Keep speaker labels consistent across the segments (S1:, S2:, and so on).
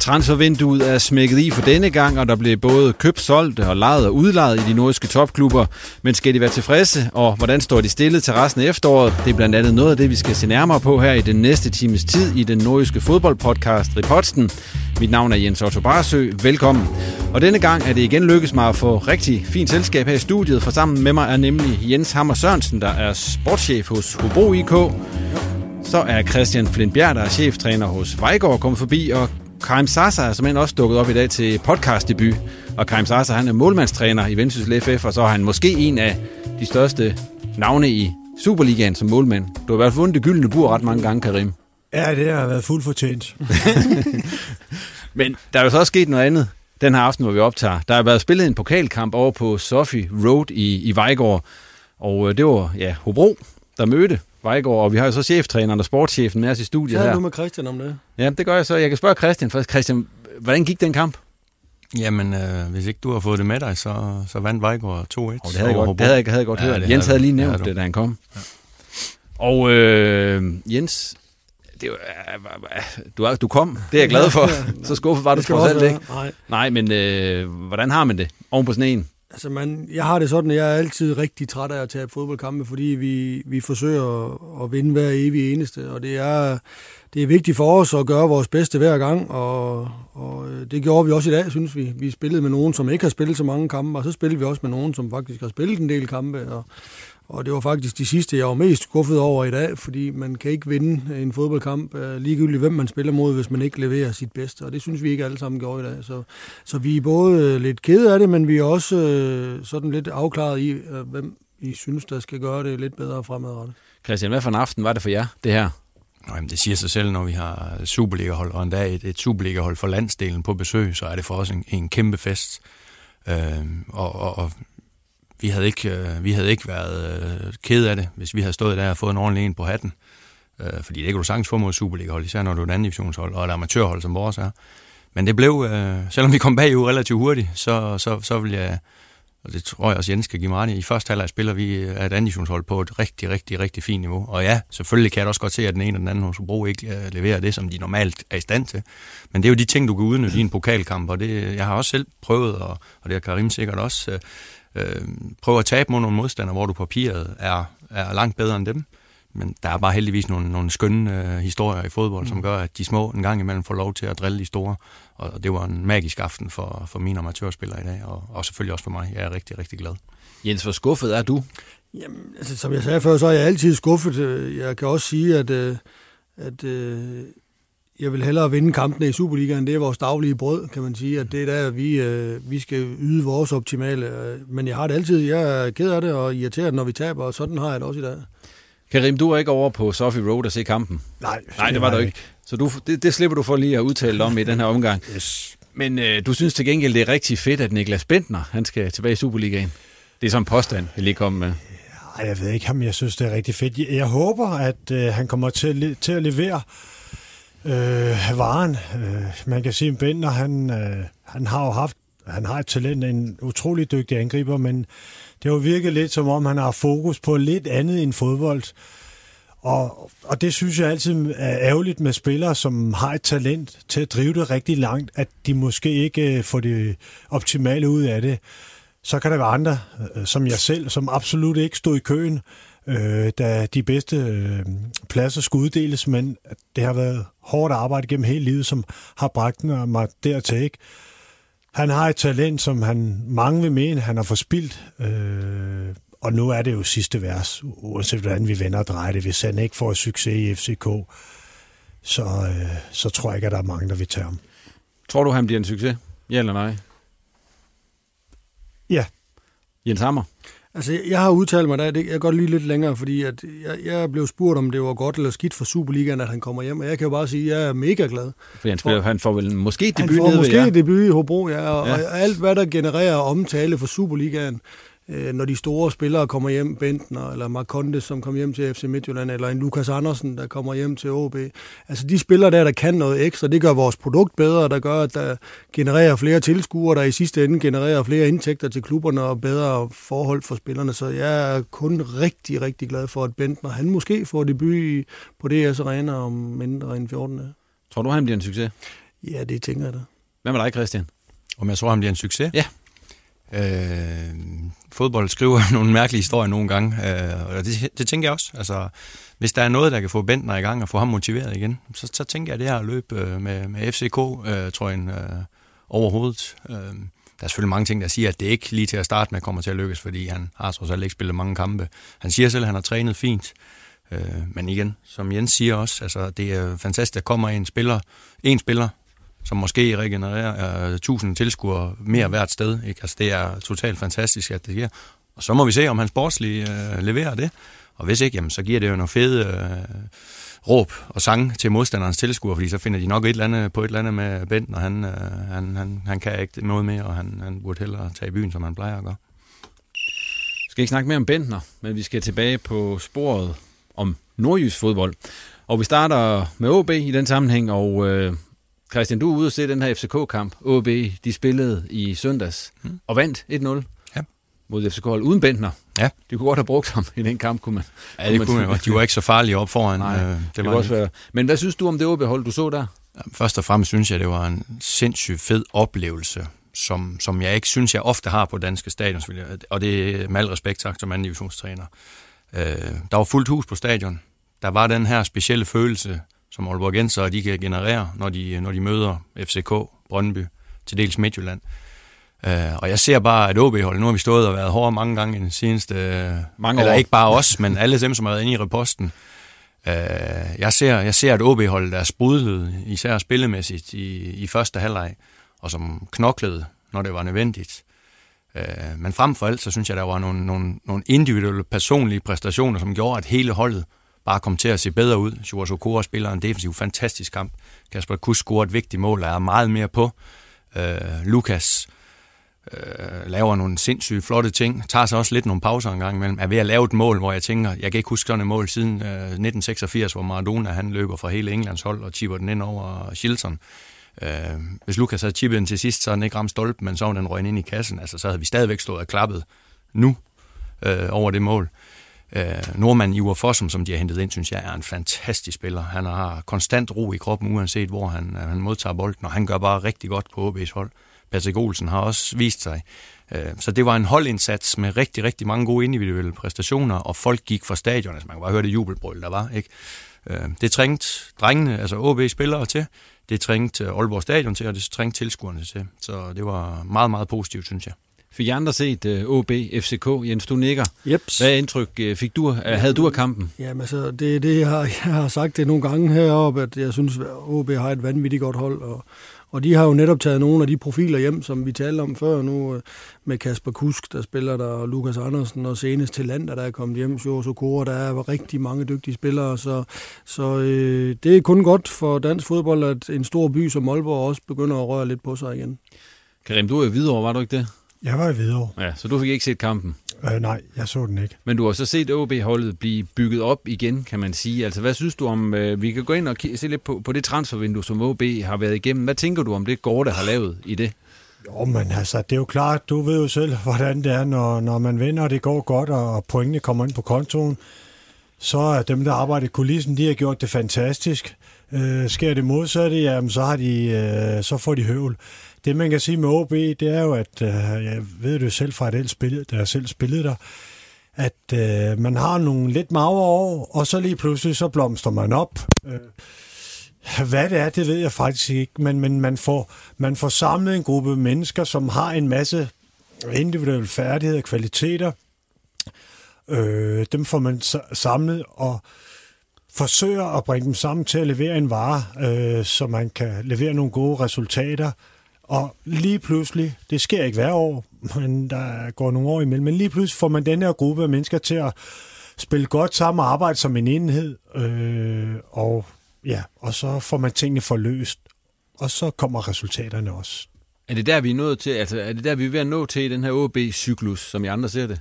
S1: Transfervinduet er smækket i for denne gang, og der blev både købt, solgt og lejet og udlejet i de nordiske topklubber. Men skal de være tilfredse, og hvordan står de stillet til resten af efteråret? Det er blandt andet noget af det, vi skal se nærmere på her i den næste times tid i den nordiske fodboldpodcast Ripotsten. Mit navn er Jens Otto Barsø. Velkommen. Og denne gang er det igen lykkedes mig at få rigtig fint selskab her i studiet, for sammen med mig er nemlig Jens Hammer Sørensen, der er sportschef hos Hobro IK. Så er Christian Flintbjerg, der er cheftræner hos Vejgaard, kommet forbi, og Karim Sasa er simpelthen også dukket op i dag til podcastdebut. Og Karim Sasa, han er målmandstræner i Vendsyssel FF, og så er han måske en af de største navne i Superligaen som målmand. Du har i hvert fald vundet det gyldne bur ret mange gange, Karim.
S2: Ja, det har været fuldt fortjent.
S1: Men der er jo så også sket noget andet den her aften, hvor vi optager. Der har været spillet en pokalkamp over på Sophie Road i, i Vejgaard, og øh, det var ja, Hobro, der mødte Vejgaard, og vi har jo så cheftræneren og sportschefen med os i studiet her.
S2: du med Christian om det?
S1: Ja, det gør jeg så. Jeg kan spørge Christian først. Christian, hvordan gik den kamp?
S3: Jamen, øh, hvis ikke du har fået det med dig, så, så vandt Vejgaard 2-1.
S1: Oh, det havde jeg godt, det havde jeg, havde jeg godt
S3: Ja,
S1: hørt.
S3: det
S1: Jens
S3: havde
S1: lige nævnt
S3: Ja,
S1: det,
S3: du.
S1: da han kom. Ja. Og øh, Jens, det var, du, er- du kom, det er jeg glad for. Så skuffet var du
S2: Det
S1: trods alt ikke.
S2: Nej.
S1: Nej, men øh, hvordan har man det oven på sådan en?
S2: Altså, man, jeg har det sådan, at jeg er altid rigtig træt af at tage fodboldkampe, fordi vi, vi forsøger at, at vinde hver evig eneste, og det er, det er vigtigt for os at gøre vores bedste hver gang, og, og øh, det gjorde vi også i dag, synes vi. Vi spillede med nogen, som ikke har spillet så mange kampe, og så spillede vi også med nogen, som faktisk har spillet en del kampe, og, og det var faktisk de sidste, jeg var mest skuffet over i dag, fordi man kan ikke vinde en fodboldkamp, øh, ligegyldigt hvem man spiller mod, hvis man ikke leverer sit bedste. Og det synes vi ikke alle sammen gjorde i dag. Så, så vi er både lidt kede af det, men vi er også øh, sådan lidt afklaret i, øh, hvem I synes, der skal gøre det lidt bedre fremadrettet.
S1: Christian, hvad for en aften var det for jer, det her?
S3: Nå, jamen, det siger sig selv, når vi har Superliga-hold, og endda et, et Superliga-hold for landsdelen på besøg, så er det for os en, en kæmpe fest. Øh, og, og, og vi havde ikke, øh, vi havde ikke været øh, ked af det, hvis vi havde stået der og fået en ordentlig en på hatten. Øh, fordi det kan du sagtens få mod Superliga-hold, især når du er et anden divisionshold, og et amatørhold, som vores er. Men det blev, øh, selvom vi kom bagud relativt hurtigt, så, så, så vil jeg, og det tror jeg også Jens skal give mig i, første halvleg spiller vi øh, et andet divisionshold på et rigtig, rigtig, rigtig fint niveau. Og ja, selvfølgelig kan jeg også godt se, at den ene og den anden hos Bro ikke øh, leverer det, som de normalt er i stand til. Men det er jo de ting, du kan udnytte i en pokalkamp, og det, jeg har også selv prøvet, og, og det har Karim sikkert også, øh, øh, prøve at tabe mod nogle modstandere, hvor du papiret er, er langt bedre end dem. Men der er bare heldigvis nogle, nogle skønne øh, historier i fodbold, mm. som gør, at de små en gang imellem får lov til at drille de store. Og det var en magisk aften for, for mine amatørspillere i dag, og, og selvfølgelig også for mig. Jeg er rigtig, rigtig glad.
S1: Jens, hvor skuffet er du?
S2: Jamen, altså, som jeg sagde før, så er jeg altid skuffet. Øh, Jeg kan også sige, at, øh, at øh, jeg vil hellere vinde kampene i Superligaen. Det er vores daglige brød, kan man sige. At det er der, vi, øh, vi skal yde vores optimale. Øh, Men jeg har det altid. Jeg er ked af det og irriteret, når vi taber, og sådan har jeg det også i dag.
S1: Karim, du var ikke over på Sophie Road at se kampen.
S2: Nej,
S1: Nej, det var du ikke. Så du, det, det slipper du for lige at udtale om i den her omgang.
S2: Yes.
S1: Men øh, du synes til gengæld, det er rigtig fedt, at Niklas Bentner han skal tilbage i Superligaen. Det er sådan en påstand, jeg lige kom med.
S4: Ej, jeg ved ikke, om jeg synes, det er rigtig fedt. Jeg håber, at øh, han kommer til, til at levere øh, varen. Øh, man kan sige, at Bender, han, øh, han har jo haft han har et talent, en utrolig dygtig angriber, men det har jo virket lidt som om, han har fokus på lidt andet end fodbold. Og, og det synes jeg altid er ærgerligt med spillere, som har et talent til at drive det rigtig langt, at de måske ikke øh, får det optimale ud af det. Så kan der være andre, øh, som jeg selv, som absolut ikke stod i køen, øh, da de bedste øh, pladser skulle uddeles, men det har været hårdt arbejde gennem hele livet, som har bragt mig dertil. Ikke? Han har et talent, som han mange vil mene, han har forspildt. Øh, og nu er det jo sidste vers, uanset hvordan vi vender og drejer det. Hvis han ikke får succes i FCK, så, øh, så tror jeg ikke, at der er mange, der vil tage ham.
S1: Tror du, han bliver en succes? Ja eller nej?
S4: Ja.
S1: Jens Hammer?
S2: Altså, jeg har udtalt mig der, jeg kan godt lige lidt længere, fordi at jeg, jeg blev spurgt, om det var godt eller skidt for Superligaen, at han kommer hjem, og jeg kan jo bare sige, at jeg er mega glad.
S1: For han, spiller, for, han får vel måske debut
S2: Han får måske
S1: ved
S2: debut i Hobro, ja, og,
S1: ja.
S2: og alt, hvad der genererer omtale for Superligaen, øh, når de store spillere kommer hjem, Bentner eller Marcondes, som kommer hjem til FC Midtjylland, eller en Lukas Andersen, der kommer hjem til OB. Altså de spillere der, der kan noget ekstra, det gør vores produkt bedre, der gør, at der genererer flere tilskuere, der i sidste ende genererer flere indtægter til klubberne og bedre forhold for spillerne. Så jeg er kun rigtig, rigtig glad for, at Bentner, han måske får debut på DS Arena om mindre end 14 dage.
S1: Tror du, han bliver en succes?
S2: Ja, det tænker jeg da.
S1: Hvad med dig, Christian?
S3: Om jeg tror, han bliver en succes?
S1: Ja.
S3: Øh, fodbold skriver nogle mærkelige historier nogle gange, øh, og det, det tænker jeg også. Altså, hvis der er noget, der kan få Bentner i gang og få ham motiveret igen, så, så tænker jeg, at det her løb øh, med, med FCK, øh, tror jeg, øh, overhovedet. Øh, der er selvfølgelig mange ting, der siger, at det ikke lige til at starte med kommer til at lykkes, fordi han har trods alt ikke spillet mange kampe. Han siger selv, at han har trænet fint. Øh, men igen, som Jens siger også, altså, det er fantastisk, at der kommer en spiller, en spiller, som måske regenererer uh, 1000 tilskuere mere hvert sted. Ikke? Altså, det er totalt fantastisk, at det sker. Og så må vi se, om han sportsligt uh, leverer det. Og hvis ikke, jamen, så giver det jo nogle fede uh, råb og sang til modstanderens tilskuere, fordi så finder de nok et eller andet på et eller andet med Bent, og han, uh, han, han, han kan ikke noget mere, og han, han burde hellere tage i byen, som han plejer at gøre.
S1: Vi skal ikke snakke mere om Bentner, men vi skal tilbage på sporet om nordjysk fodbold. Og vi starter med OB i den sammenhæng, og øh, Christian, du er ude og se den her FCK-kamp. OB, de spillede i søndags mm. og vandt 1-0
S3: ja.
S1: mod FCK hold uden Bentner.
S3: Ja.
S1: De kunne godt have brugt ham i den kamp, kunne man.
S3: Ja, det kunne man godt. De var ikke så farlige op foran.
S1: Nej,
S3: øh,
S1: det, det
S3: var
S1: kunne også være. Men hvad synes du om det OB-hold, du så der?
S3: Først og fremmest synes jeg, det var en sindssygt fed oplevelse, som, som jeg ikke synes, jeg ofte har på danske stadion. Og det er med al respekt sagt som anden divisionstræner. Øh, der var fuldt hus på stadion. Der var den her specielle følelse, som Aalborgenser de kan generere, når de, når de møder FCK, Brøndby, til dels Midtjylland. Øh, og jeg ser bare, at OB-holdet, nu har vi stået og været hårde mange gange i den seneste...
S1: Mange
S3: eller
S1: år.
S3: ikke bare os, men alle dem, som har været inde i reposten. Øh, jeg, ser, jeg ser, at OB-holdet er sprudlet, især spillemæssigt i, i første halvleg, og som knoklede, når det var nødvendigt. Øh, men frem for alt, så synes jeg, der var nogle, nogle, nogle individuelle, personlige præstationer, som gjorde, at hele holdet bare kom til at se bedre ud. Sjurs Okora spiller en defensiv fantastisk kamp. Kasper Kuss scorer et vigtigt mål, der er meget mere på. Øh, Lukas øh, laver nogle sindssygt flotte ting, tager sig også lidt nogle pauser en gang imellem, er ved at lave et mål, hvor jeg tænker, jeg kan ikke huske sådan et mål siden øh, 1986, hvor Maradona han løber fra hele Englands hold og chipper den ind over Shilton. Øh, hvis Lukas havde chippet den til sidst, så havde den ikke ramt stolpen, men så var den røgnet ind i kassen. Altså, så havde vi stadigvæk stået og klappet nu øh, over det mål. Øh, Øh, nordmanden Ivar Fossum, som de har hentet ind, synes jeg er en fantastisk spiller. Han har konstant ro i kroppen, uanset hvor han, øh, han modtager bolden, og han gør bare rigtig godt på OB's hold. Patrick Olsen har også vist sig. Øh, så det var en holdindsats med rigtig, rigtig mange gode individuelle præstationer, og folk gik fra stadion. Altså man kan bare høre det jubelbrøl, der var. Ikke? Øh, det trængte drengene, altså OB-spillere til. Det trængte Aalborg Stadion til, og det trængte tilskuerne til. Så det var meget, meget positivt, synes jeg.
S1: Fik I andre set uh, OB, FCK? Jens, du nikker.
S2: Jeps.
S1: Hvad indtryk uh, fik du, uh, havde du af kampen?
S2: Jamen altså, det er det, jeg har, jeg har sagt det nogle gange heroppe, at jeg synes, at OB har et vanvittigt godt hold, og, Og de har jo netop taget nogle af de profiler hjem, som vi talte om før nu, øh, med Kasper Kusk, der spiller der, og Lukas Andersen, og senest til Lander, der er kommet hjem, Jo Sokora, der er rigtig mange dygtige spillere, så, så øh, det er kun godt for dansk fodbold, at en stor by som Aalborg også begynder at røre lidt på sig igen.
S1: Karim, du er i Hvidovre, var du ikke det?
S4: Jeg var i Hvidovre.
S1: Ja, så du fik ikke set kampen?
S4: Øh, nej, jeg så den ikke.
S1: Men du har så set OB-holdet blive bygget op igen, kan man sige. Altså, hvad synes du om... Øh, vi kan gå ind og se lidt på, på det transfervindue, som OB har været igennem. Hvad tænker du om det Gorte har lavet i det?
S4: Jo, men altså, det er jo klart, du ved jo selv, hvordan det er, når, når man vinder, og det går godt, og pointene kommer ind på kontoen. Så er dem, der arbejder i kulissen, de har gjort det fantastisk. Øh, sker det modsatte, jamen, så, har de, øh, så får de høvl. Det, man kan sige med OB, det er jo, at øh, jeg ved det jo selv fra et el spil, der jeg selv spillet der, at øh, man har nogle lidt magre år, og så lige pludselig så blomster man op. Øh, hvad det er, det ved jeg faktisk ikke, men, men man, får, man får samlet en gruppe mennesker, som har en masse individuelle færdigheder og kvaliteter. Øh, dem får man samlet og forsøger at bringe dem sammen til at levere en vare, øh, så man kan levere nogle gode resultater. Og lige pludselig, det sker ikke hver år, men der går nogle år imellem, men lige pludselig får man den her gruppe af mennesker til at spille godt sammen og arbejde som en enhed, øh, og ja, og så får man tingene forløst, og så kommer resultaterne også.
S1: Er det der, vi er nået til, altså er det der, vi er ved at nå til i den her OB-cyklus, som I andre ser det?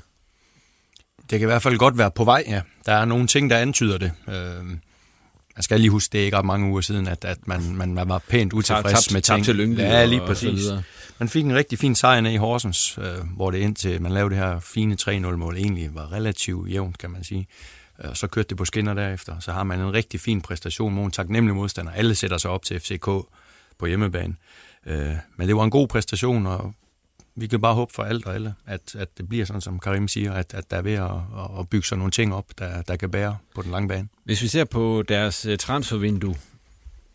S3: Det kan i hvert fald godt være på vej, ja. Der er nogle ting, der antyder det. Øh, man skal lige huske, det er ikke mange uger siden, at, at man, man, man var pænt utilfreds
S1: tabt,
S3: med ting.
S1: Tabt til Lyngby
S3: ja, lige præcis. Man fik en rigtig fin sejr ned i Horsens, øh, hvor det indtil man lavede det her fine 3-0-mål egentlig var relativt jævnt, kan man sige. Og øh, så kørte det på skinner derefter. Så har man en rigtig fin præstation mod en taknemmelig modstander. Alle sætter sig op til FCK på hjemmebane. Øh, men det var en god præstation, og vi kan bare håbe for alt og alle, at, at det bliver sådan, som Karim siger, at, at der er ved at, at bygge sig nogle ting op, der, der kan bære på den lange bane.
S1: Hvis vi ser på deres øh, transfervindue,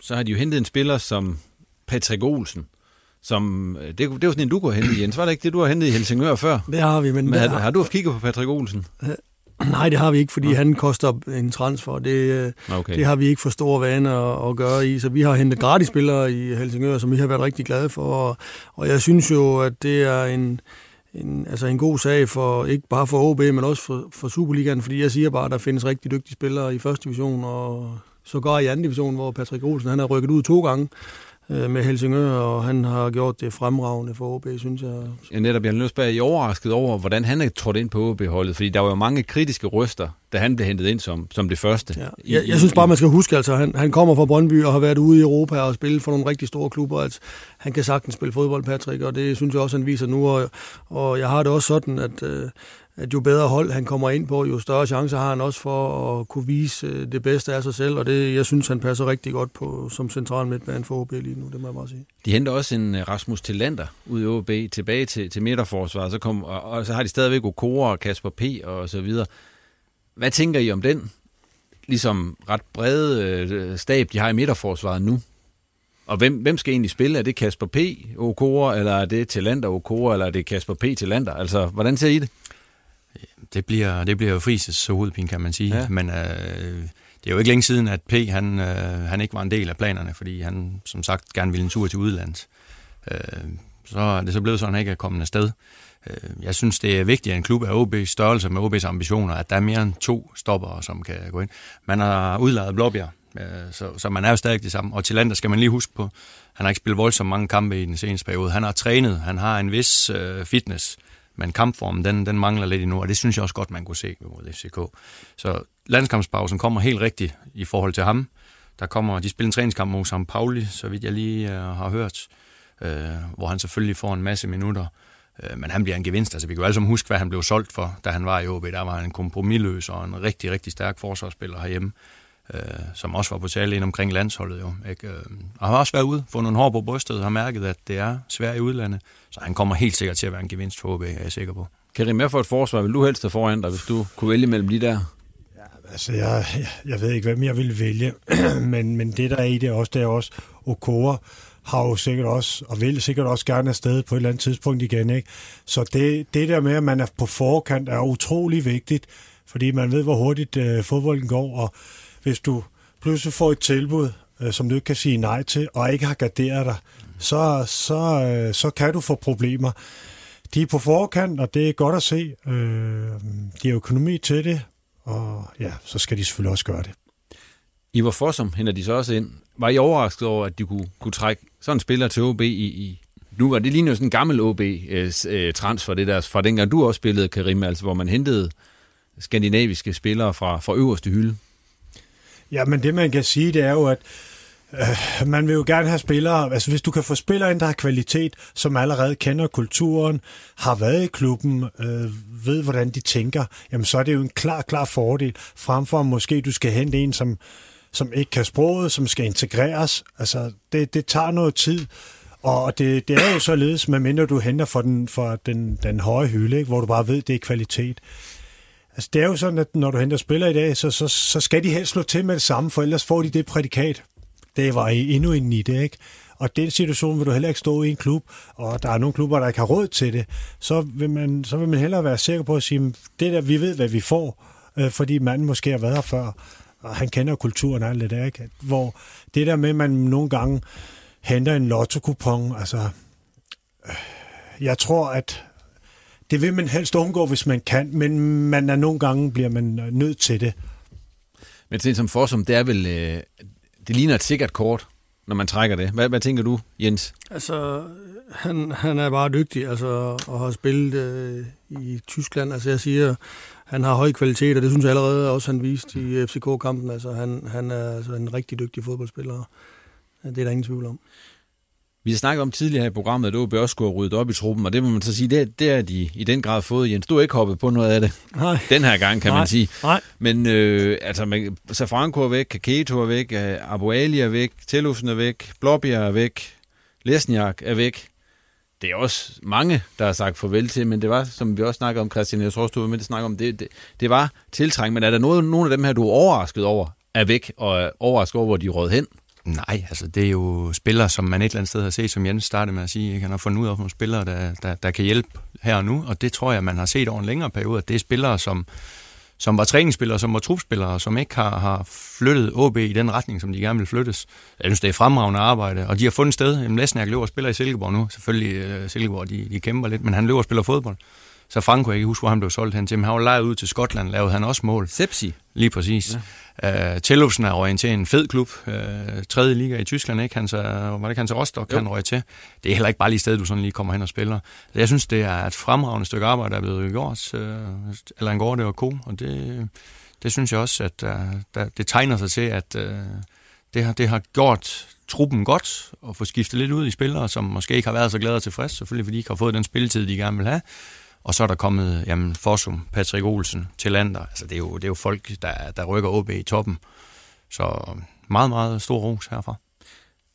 S1: så har de jo hentet en spiller som Patrick Olsen, som, øh, det, det var sådan en, du kunne hente, Jens. Var det ikke det, du har hentet i Helsingør før?
S2: Det har vi, men...
S1: men har,
S2: har,
S1: har du haft kigget på Patrick Olsen?
S2: Nej, det har vi ikke, fordi ja. han koster en transfer. Det, øh, okay. det har vi ikke for store vaner at, at gøre i. Så vi har hentet gratis spillere i Helsingør, som vi har været rigtig glade for. Og, og jeg synes jo, at det er en, en, altså en god sag for ikke bare for OB, men også for, for Superligaen, fordi jeg siger bare, at der findes rigtig dygtige spillere i første division, og så går i anden division, hvor Patrick Olsen han har rykket ud to gange med Helsingør, og han har gjort det fremragende for OB, synes jeg.
S1: Ja, netop, jeg er I overrasket over, hvordan han er trådt ind på OB-holdet, fordi der var jo mange kritiske røster, da han blev hentet ind som, som det første. Ja.
S2: Jeg, jeg synes bare, man skal huske, altså han, han kommer fra Brøndby og har været ude i Europa og spillet for nogle rigtig store klubber. Altså, han kan sagtens spille fodbold, Patrick, og det synes jeg også, han viser nu. Og, og jeg har det også sådan, at, øh, at jo bedre hold han kommer ind på, jo større chancer har han også for at kunne vise øh, det bedste af sig selv, og det, jeg synes, han passer rigtig godt på som central midtbane for OB lige nu, det må jeg bare sige.
S1: De henter også en øh, Rasmus Tillander ud i OB tilbage til, til midterforsvaret, så kom, og, og, så har de stadigvæk Okora og Kasper P. og så videre. Hvad tænker I om den ligesom ret brede øh, stab, de har i midterforsvaret nu? Og hvem, hvem skal egentlig spille? Er det Kasper P. Okora, eller er det Tillander Okora, eller er det Kasper P. Tillander? Altså, hvordan ser I det?
S3: Det bliver, det bliver jo Frises hovedpine, kan man sige. Ja. Men øh, det er jo ikke længe siden, at P. Han, øh, han ikke var en del af planerne, fordi han som sagt gerne ville en tur til udlandet. Øh, så er det så blevet sådan, at han ikke er kommet afsted. Øh, jeg synes, det er vigtigt, at en klub af OB's størrelse med OB's ambitioner, at der er mere end to stopper, som kan gå ind. Man har udladet Blåbjerg, øh, så, så man er jo stadig det samme. Og til landet skal man lige huske på, han har ikke spillet voldsomt mange kampe i den seneste periode. Han har trænet, han har en vis øh, fitness, men kampformen, den, den mangler lidt endnu, og det synes jeg også godt, man kunne se mod FCK. Så landskampspausen kommer helt rigtigt i forhold til ham. Der kommer, de spiller en træningskamp mod Sam Pauli, så vidt jeg lige øh, har hørt, øh, hvor han selvfølgelig får en masse minutter. Øh, men han bliver en gevinst. Altså, vi kan jo alle sammen huske, hvad han blev solgt for, da han var i OB. Der var han en kompromilløs og en rigtig, rigtig stærk forsvarsspiller herhjemme øh, som også var på tale ind omkring landsholdet jo. Ikke? Øh, og har også været ude, fået nogle hår på brystet, og har mærket, at det er svært i udlandet. Så han kommer helt sikkert til at være en gevinst for HB, er jeg sikker på.
S1: Karim, hvad for et forsvar vil du helst have foran dig, hvis du kunne vælge mellem de der?
S4: Ja, altså, jeg, jeg, ved ikke, hvem jeg vil vælge, men, men det der er i det også, det er også Okora har jo sikkert også, og vil sikkert også gerne afsted på et eller andet tidspunkt igen. Ikke? Så det, det der med, at man er på forkant, er utrolig vigtigt, fordi man ved, hvor hurtigt øh, fodbolden går, og hvis du pludselig får et tilbud, øh, som du ikke kan sige nej til, og ikke har garderet dig, så, så, øh, så kan du få problemer. De er på forkant, og det er godt at se. Øh, de har økonomi til det, og ja, så skal de selvfølgelig også gøre det.
S1: I Ivar Fossum henter de så også ind. Var I overrasket over, at de kunne, kunne trække sådan en spiller til OB i, i nu var det lige nu sådan en gammel OB-transfer, øh, øh, det der, fra dengang du også spillede, Karim, altså hvor man hentede skandinaviske spillere fra, fra øverste hylde.
S4: Ja, men det man kan sige, det er jo, at øh, man vil jo gerne have spillere, altså hvis du kan få spillere ind, der har kvalitet, som allerede kender kulturen, har været i klubben, øh, ved hvordan de tænker, jamen så er det jo en klar, klar fordel, frem for måske du skal hente en, som, som ikke kan sproget, som skal integreres. Altså det, det tager noget tid, og det, det er jo således, medmindre du henter for den, for den, den høje hylde, ikke? hvor du bare ved, det er kvalitet. Altså, det er jo sådan, at når du henter spillere i dag, så, så, så skal de helst slå til med det samme, for ellers får de det prædikat. Det var endnu en i det, ikke? Og den situation vil du heller ikke stå i en klub, og der er nogle klubber, der ikke har råd til det. Så vil man, så vil man hellere være sikker på at sige, det der, vi ved, hvad vi får, øh, fordi manden måske har været her før, og han kender kulturen og alt det der, ikke? Hvor det der med, at man nogle gange henter en lotto-kupon, altså, øh, jeg tror, at det vil man helst undgå, hvis man kan, men man er nogle gange bliver man nødt til det.
S1: Men det som Forsum, det er vel, øh, det ligner et sikkert kort, når man trækker det. Hvad, hvad tænker du, Jens?
S2: Altså, han, han er bare dygtig, altså, og har spillet øh, i Tyskland. Altså, jeg siger, han har høj kvalitet, og det synes jeg allerede også, han viste i FCK-kampen. Altså, han, han er altså, en rigtig dygtig fodboldspiller. Det er der ingen tvivl om.
S1: Vi har snakket om tidligere i programmet, at OB også skulle have ryddet op i truppen, og det må man så sige, det, det er de i den grad fået. Jens, du har ikke hoppet på noget af det.
S2: Nej.
S1: Den her gang, kan
S2: Nej.
S1: man sige.
S2: Nej.
S1: Men øh, altså, man, Safranco er væk, Kaketo er væk, øh, Abu Ali er væk, Tellufsen er væk, Blåbjerg er væk, Lesniak er væk. Det er også mange, der har sagt farvel til, men det var, som vi også snakkede om, Christian, jeg tror også, du var med til at snakke om, det, det, det var tiltrængt, men er der noget, nogle af dem her, du er overrasket over, er væk, og er overrasket over, hvor de er hen?
S3: Nej, altså det er jo spillere, som man et eller andet sted har set, som Jens startede med at sige. Ikke? Han har fundet ud af nogle spillere, der, der, der kan hjælpe her og nu, og det tror jeg, man har set over en længere periode, at det er spillere, som, som var træningsspillere, som var trupspillere, som ikke har, har flyttet OB i den retning, som de gerne vil flyttes. Jeg synes, det er fremragende arbejde, og de har fundet sted. Jamen, Lesniak løber og spiller i Silkeborg nu. Selvfølgelig, uh, Silkeborg, de, de kæmper lidt, men han løber og spiller fodbold. Så Franco, jeg kan huske, hvor han blev solgt hen til, men han var lejet ud til Skotland, lavede han også mål.
S1: Sepsi.
S3: Lige præcis. Ja. Uh, Tellufsen er røget til en fed klub, uh, tredje liga i Tyskland, ikke? Han så, var det ikke han til Rostock, jo. han røg til. Det er heller ikke bare lige sted, du sådan lige kommer hen og spiller. Så jeg synes, det er et fremragende stykke arbejde, der er blevet gjort. Uh, Allan det var cool, og det, det synes jeg også, at uh, der, det tegner sig til, at uh, det, har, det har gjort truppen godt og få skiftet lidt ud i spillere, som måske ikke har været så glade og tilfredse, selvfølgelig fordi de ikke har fået den spilletid, de gerne vil have. Og så er der kommet jamen, Fossum, Patrick Olsen, Tillander. Altså, det, er jo, det er jo folk, der, der rykker OB i toppen. Så meget, meget stor ros herfra.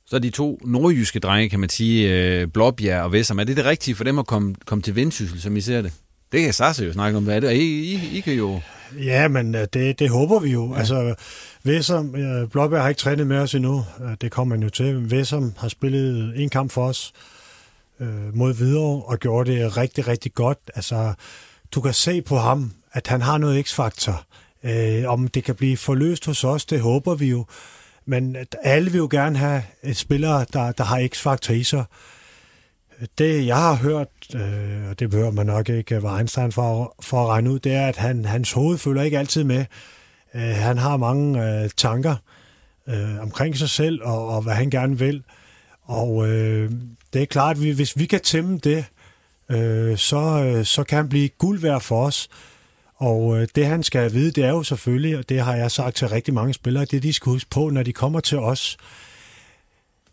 S1: Så de to nordjyske drenge, kan man sige, øh, Blåbjerg og Vessam, er det det rigtige for dem at komme, komme til Vendsyssel, som I ser det? Det kan Sasse jo snakke om, hvad er det? I, I, I kan jo...
S4: Ja, men øh, det, det håber vi jo. Ja. Altså, Vessam, øh, Blåbjerg har ikke trænet med os endnu. Det kommer man jo til. Vessam har spillet en kamp for os øh, Øh, mod videre og gjorde det rigtig, rigtig godt. Altså, du kan se på ham, at han har noget x-faktor. Øh, om det kan blive forløst hos os, det håber vi jo. Men alle vil jo gerne have øh, et spiller, der, der har x-faktor i sig. Det, jeg har hørt, øh, og det behøver man nok ikke øh, være Einstein for, for at regne ud, det er, at han, hans hoved følger ikke altid med. Øh, han har mange øh, tanker øh, omkring sig selv, og, og hvad han gerne vil. Og øh, det er klart, at vi, hvis vi kan tæmme det, øh, så, øh, så kan han blive guld værd for os. Og øh, det han skal vide, det er jo selvfølgelig, og det har jeg sagt til rigtig mange spillere, det de skal huske på, når de kommer til os,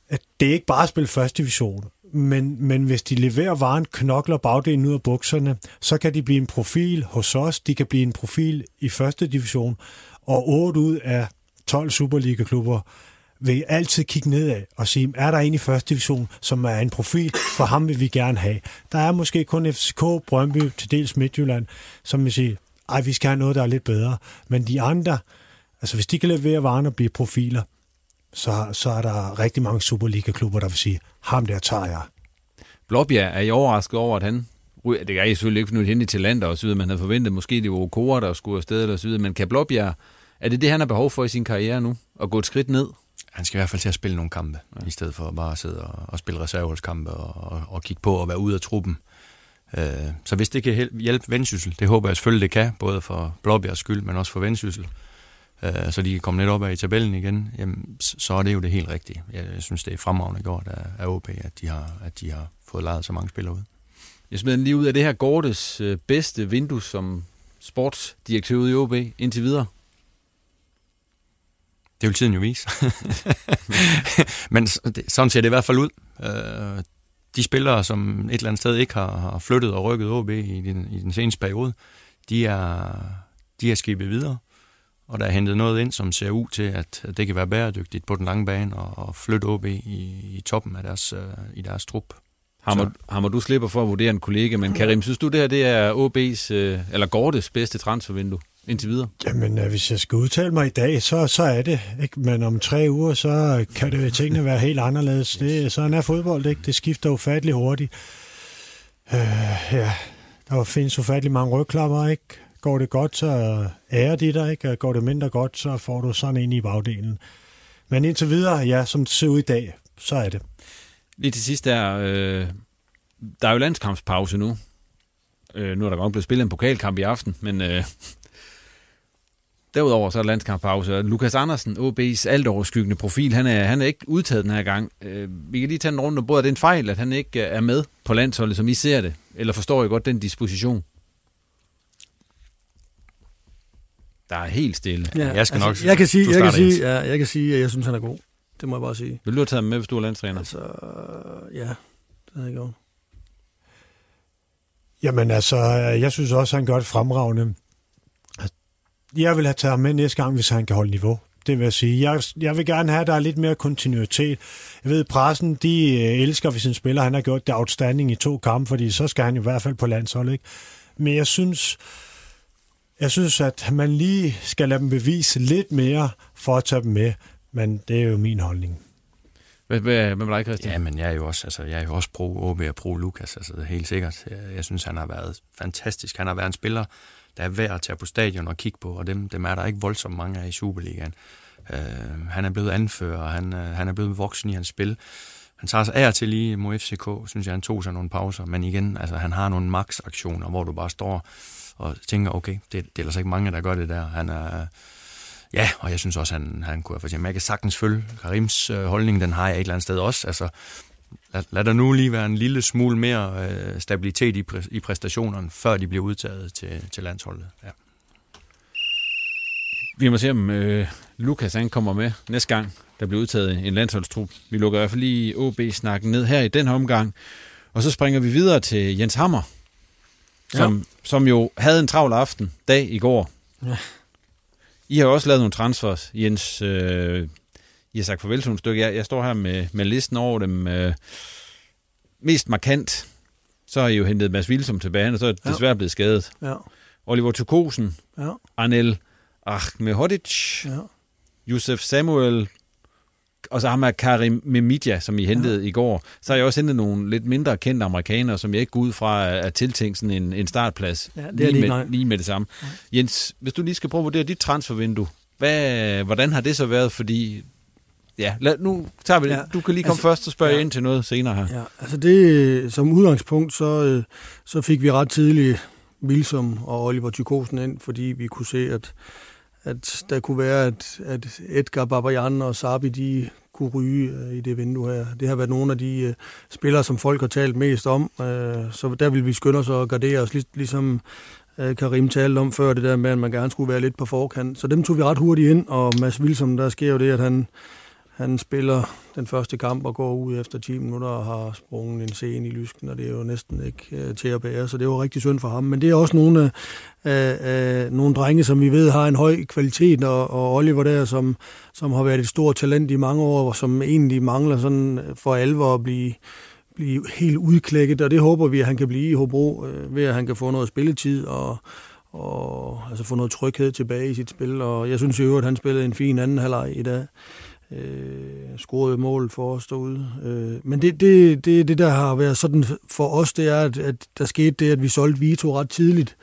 S4: at det er ikke bare at spille første division, men, men hvis de leverer varen, knokler bagdelen ud af bukserne, så kan de blive en profil hos os, de kan blive en profil i første division, og 8 ud af 12 Superliga-klubber vil altid kigge nedad og sige, er der en i første division, som er en profil, for ham vil vi gerne have. Der er måske kun FCK, Brøndby, til dels Midtjylland, som vil sige, ej, vi skal have noget, der er lidt bedre. Men de andre, altså hvis de kan levere varen og blive profiler, så, så er der rigtig mange Superliga-klubber, der vil sige, ham der tager jeg.
S1: Blåbjerg, er I overrasket over, at han det er I selvfølgelig ikke, for nu hen til land og så videre, man havde forventet måske, det var Okora, der skulle afsted og så videre, men kan Blåbjerg, er det det, han har behov for i sin karriere nu? At gå et skridt ned?
S3: Han skal i hvert fald til at spille nogle kampe, ja. i stedet for bare at sidde og, og spille reserveholdskampe og, og, og kigge på og være ude af truppen. Øh, så hvis det kan hjælpe Vendsyssel, det håber jeg selvfølgelig, det kan, både for Blåbjergs skyld, men også for Vendsyssel, øh, så de kan komme lidt op af i tabellen igen, jamen, så er det jo det helt rigtige. Jeg synes, det er fremragende gjort af, OB, at de, har, at de har fået lejet så mange spillere ud.
S1: Jeg smider lige ud af det her Gordes øh, bedste vindue som sportsdirektør ude i OB indtil videre.
S3: Det vil tiden jo vise. Men sådan ser det i hvert fald ud. Øh, de spillere, som et eller andet sted ikke har, flyttet og rykket OB i den, i den seneste periode, de er, de er skibet videre. Og der er hentet noget ind, som ser ud til, at det kan være bæredygtigt på den lange bane og, og flytte OB i, i toppen af deres, uh, i deres trup.
S1: Hammer, hammer du slipper for at vurdere en kollega, men Karim, synes du det her det er OB's, øh, eller Gordes bedste transfervindue indtil videre?
S4: Jamen, øh, hvis jeg skal udtale mig i dag, så, så er det. Ikke? Men om tre uger, så kan det tingene være helt anderledes. Det, sådan er fodbold, ikke? Det skifter ufattelig hurtigt. Øh, ja, der findes ufattelig mange rygklapper, ikke? Går det godt, så ærer de dig, ikke? Går det mindre godt, så får du sådan en i bagdelen. Men indtil videre, ja, som det ser ud i dag, så er det.
S1: Lige til sidst der, øh, der er jo landskampspause nu. Øh, nu er der godt blevet spillet en pokalkamp i aften, men øh, derudover så er der landskampspause. Lukas Andersen, OB's alt overskyggende profil, han er, han er ikke udtaget den her gang. Øh, vi kan lige tage en runde og både er det en fejl, at han ikke er med på landsholdet, som I ser det? Eller forstår I godt den disposition? Der er helt stille.
S2: Ja, jeg skal altså, nok jeg kan sige, jeg kan sige, ja, jeg kan sige, at jeg synes, han er god. Det må jeg bare sige.
S1: Vil du have taget ham med, hvis du er landstræner?
S2: Altså, ja, det havde jeg gjort.
S4: Jamen altså, jeg synes også, han gør det fremragende. Jeg vil have taget ham med næste gang, hvis han kan holde niveau. Det vil jeg sige. Jeg, jeg vil gerne have, at der er lidt mere kontinuitet. Jeg ved, pressen, de øh, elsker, hvis en spiller han har gjort det outstanding i to kampe, fordi så skal han i hvert fald på landshold. Ikke? Men jeg synes, jeg synes, at man lige skal lade dem bevise lidt mere for at tage dem med. Men det er jo min holdning.
S1: Hvad, hvad, hvad med dig, Christian?
S3: Ja, men jeg er jo også, altså, jeg er jo også pro OB og pro Lukas, altså helt sikkert. Jeg, jeg, synes, han har været fantastisk. Han har været en spiller, der er værd at tage på stadion og kigge på, og dem, dem er der ikke voldsomt mange af i Superligaen. Øh, han er blevet anfører, og han, øh, han er blevet voksen i hans spil. Han tager sig af til lige mod FCK, synes jeg, han tog sig nogle pauser, men igen, altså, han har nogle max-aktioner, hvor du bare står og tænker, okay, det, det er ellers ikke mange, der gør det der. Han er, Ja, og jeg synes også, han, han kunne have for Jeg kan sagtens følge Karims øh, holdning, den har jeg et eller andet sted også. Altså, lad, lad der nu lige være en lille smule mere øh, stabilitet i, præ, i præstationerne, før de bliver udtaget til, til landsholdet. Ja.
S1: Vi må se, om øh, Lukas han kommer med næste gang, der bliver udtaget en landsholdstrup. Vi lukker i hvert fald lige OB-snakken ned her i den her omgang. Og så springer vi videre til Jens Hammer, som, ja. som jo havde en travl aften dag i går. Ja. I har også lavet nogle transfers, Jens. Øh, I har sagt farvel til nogle stykker. Jeg, jeg står her med, med listen over dem. Øh, mest markant, så har I jo hentet Mads Vilsum tilbage, og så er det ja. desværre blevet skadet. Ja. Oliver Tukosen, ja. Arnel Ahmehodic, ja. Josef Samuel, og så har man Karim Memidja, som I hentede ja. i går. Så har jeg også hentet nogle lidt mindre kendte amerikanere, som jeg ikke går ud fra at tiltænkt sådan en, en startplads ja, det lige, med, lige med det samme. Ja. Jens, hvis du lige skal prøve at vurdere dit transfervindue, hvad, hvordan har det så været? Fordi Ja, lad, nu tager vi det. Ja, du kan lige komme altså, først og spørge ja, ind til noget senere her.
S2: Ja, altså det, som udgangspunkt, så, øh, så fik vi ret tidligt Wilsom og Oliver Tykosen ind, fordi vi kunne se, at at der kunne være, at, at Edgar Babajan og Sabi, de kunne ryge øh, i det vindue her. Det har været nogle af de spillere, som folk har talt mest om, så der vil vi skynde os og gardere os, lig, ligesom Karim talte om før, det der med, at man gerne skulle være lidt på forkant. Så dem tog vi ret hurtigt ind, og Mads Wilson, der sker jo det, at han, han spiller den første kamp og går ud efter 10 minutter og har sprunget en scene i lysken, og det er jo næsten ikke øh, til at bære, så det var rigtig synd for ham. Men det er også nogle, øh, øh, øh, nogle drenge, som vi ved har en høj kvalitet, og, og Oliver der, som, som har været et stort talent i mange år, og som egentlig mangler sådan øh, for alvor at blive, blive helt udklækket, og det håber vi, at han kan blive i Hobro, øh, ved at han kan få noget spilletid og og altså få noget tryghed tilbage i sit spil, og jeg synes jo, at han spillede en fin anden halvleg i dag øh, scorede mål for os derude. Øh, men det, det, det, det, der har været sådan for os, det er, at, at der skete det, at vi solgte Vito ret tidligt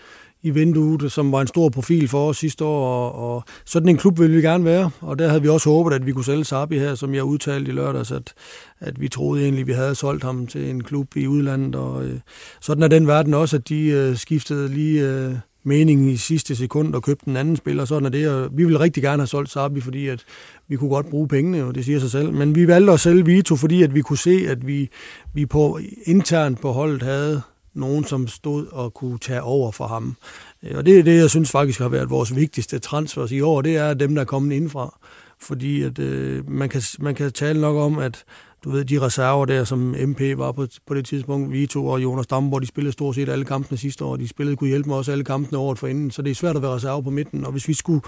S2: i vinduet, som var en stor profil for os sidste år, og, og sådan en klub ville vi gerne være, og der havde vi også håbet, at vi kunne sælge Sabi her, som jeg udtalte i lørdags, at, at vi troede egentlig, at vi havde solgt ham til en klub i udlandet, og øh, sådan er den verden også, at de øh, skiftede lige øh, meningen i sidste sekund og købte en anden spiller, sådan er det, og vi ville rigtig gerne have solgt Sabi, fordi at vi kunne godt bruge pengene, og det siger sig selv, men vi valgte at sælge Vito, fordi at vi kunne se, at vi, vi på internt på holdet havde nogen, som stod og kunne tage over for ham. Øh, og det er det, jeg synes faktisk har været vores vigtigste transfers i år, det er dem, der er kommet indfra. Fordi at, øh, man, kan, man kan tale nok om, at du ved, de reserver der, som MP var på, på det tidspunkt, vi to og Jonas Damborg, de spillede stort set alle kampene sidste år. De spillede kunne hjælpe mig også alle kampene året for inden, så det er svært at være reserve på midten. Og hvis vi skulle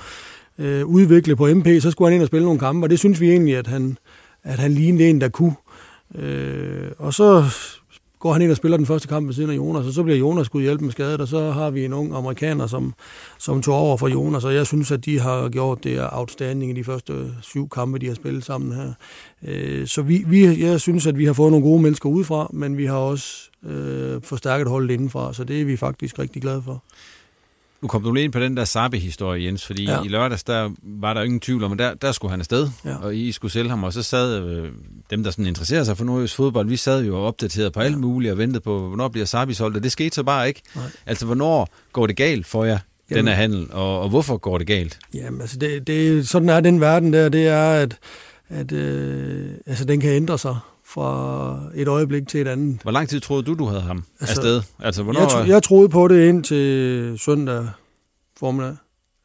S2: øh, udvikle på MP, så skulle han ind og spille nogle kampe, og det synes vi egentlig, at han, at han lignede en, der kunne. Øh, og så går han ind og spiller den første kamp ved siden af Jonas, og så bliver Jonas skulle hjælpe med skadet, og så har vi en ung amerikaner, som, som tog over for Jonas, og jeg synes, at de har gjort det outstanding i de første syv kampe, de har spillet sammen her. Øh, så vi, vi, jeg synes, at vi har fået nogle gode mennesker udefra, men vi har også øh, forstærket holdet indenfra, så det er vi faktisk rigtig glade for.
S1: Nu kom du lige ind på den der Sabe-historie, Jens, fordi ja. i lørdags, der var der ingen tvivl om, at der, der skulle han afsted, ja. og I skulle sælge ham, og så sad øh, dem, der sådan interesserer sig for nordjysk fodbold, vi sad jo og opdateret på alt muligt og ventede på, hvornår bliver Sabi solgt, og det skete så bare ikke. Nej. Altså, hvornår går det galt for jer, Jamen, den her handel, og, og hvorfor går det galt?
S2: Jamen, altså, det, det, sådan er den verden der, det er, at, at øh, altså, den kan ændre sig fra et øjeblik til et andet.
S1: Hvor lang tid troede du, du havde ham altså, afsted? Altså,
S2: hvornår... jeg, tro, jeg troede på det ind til søndag formiddag,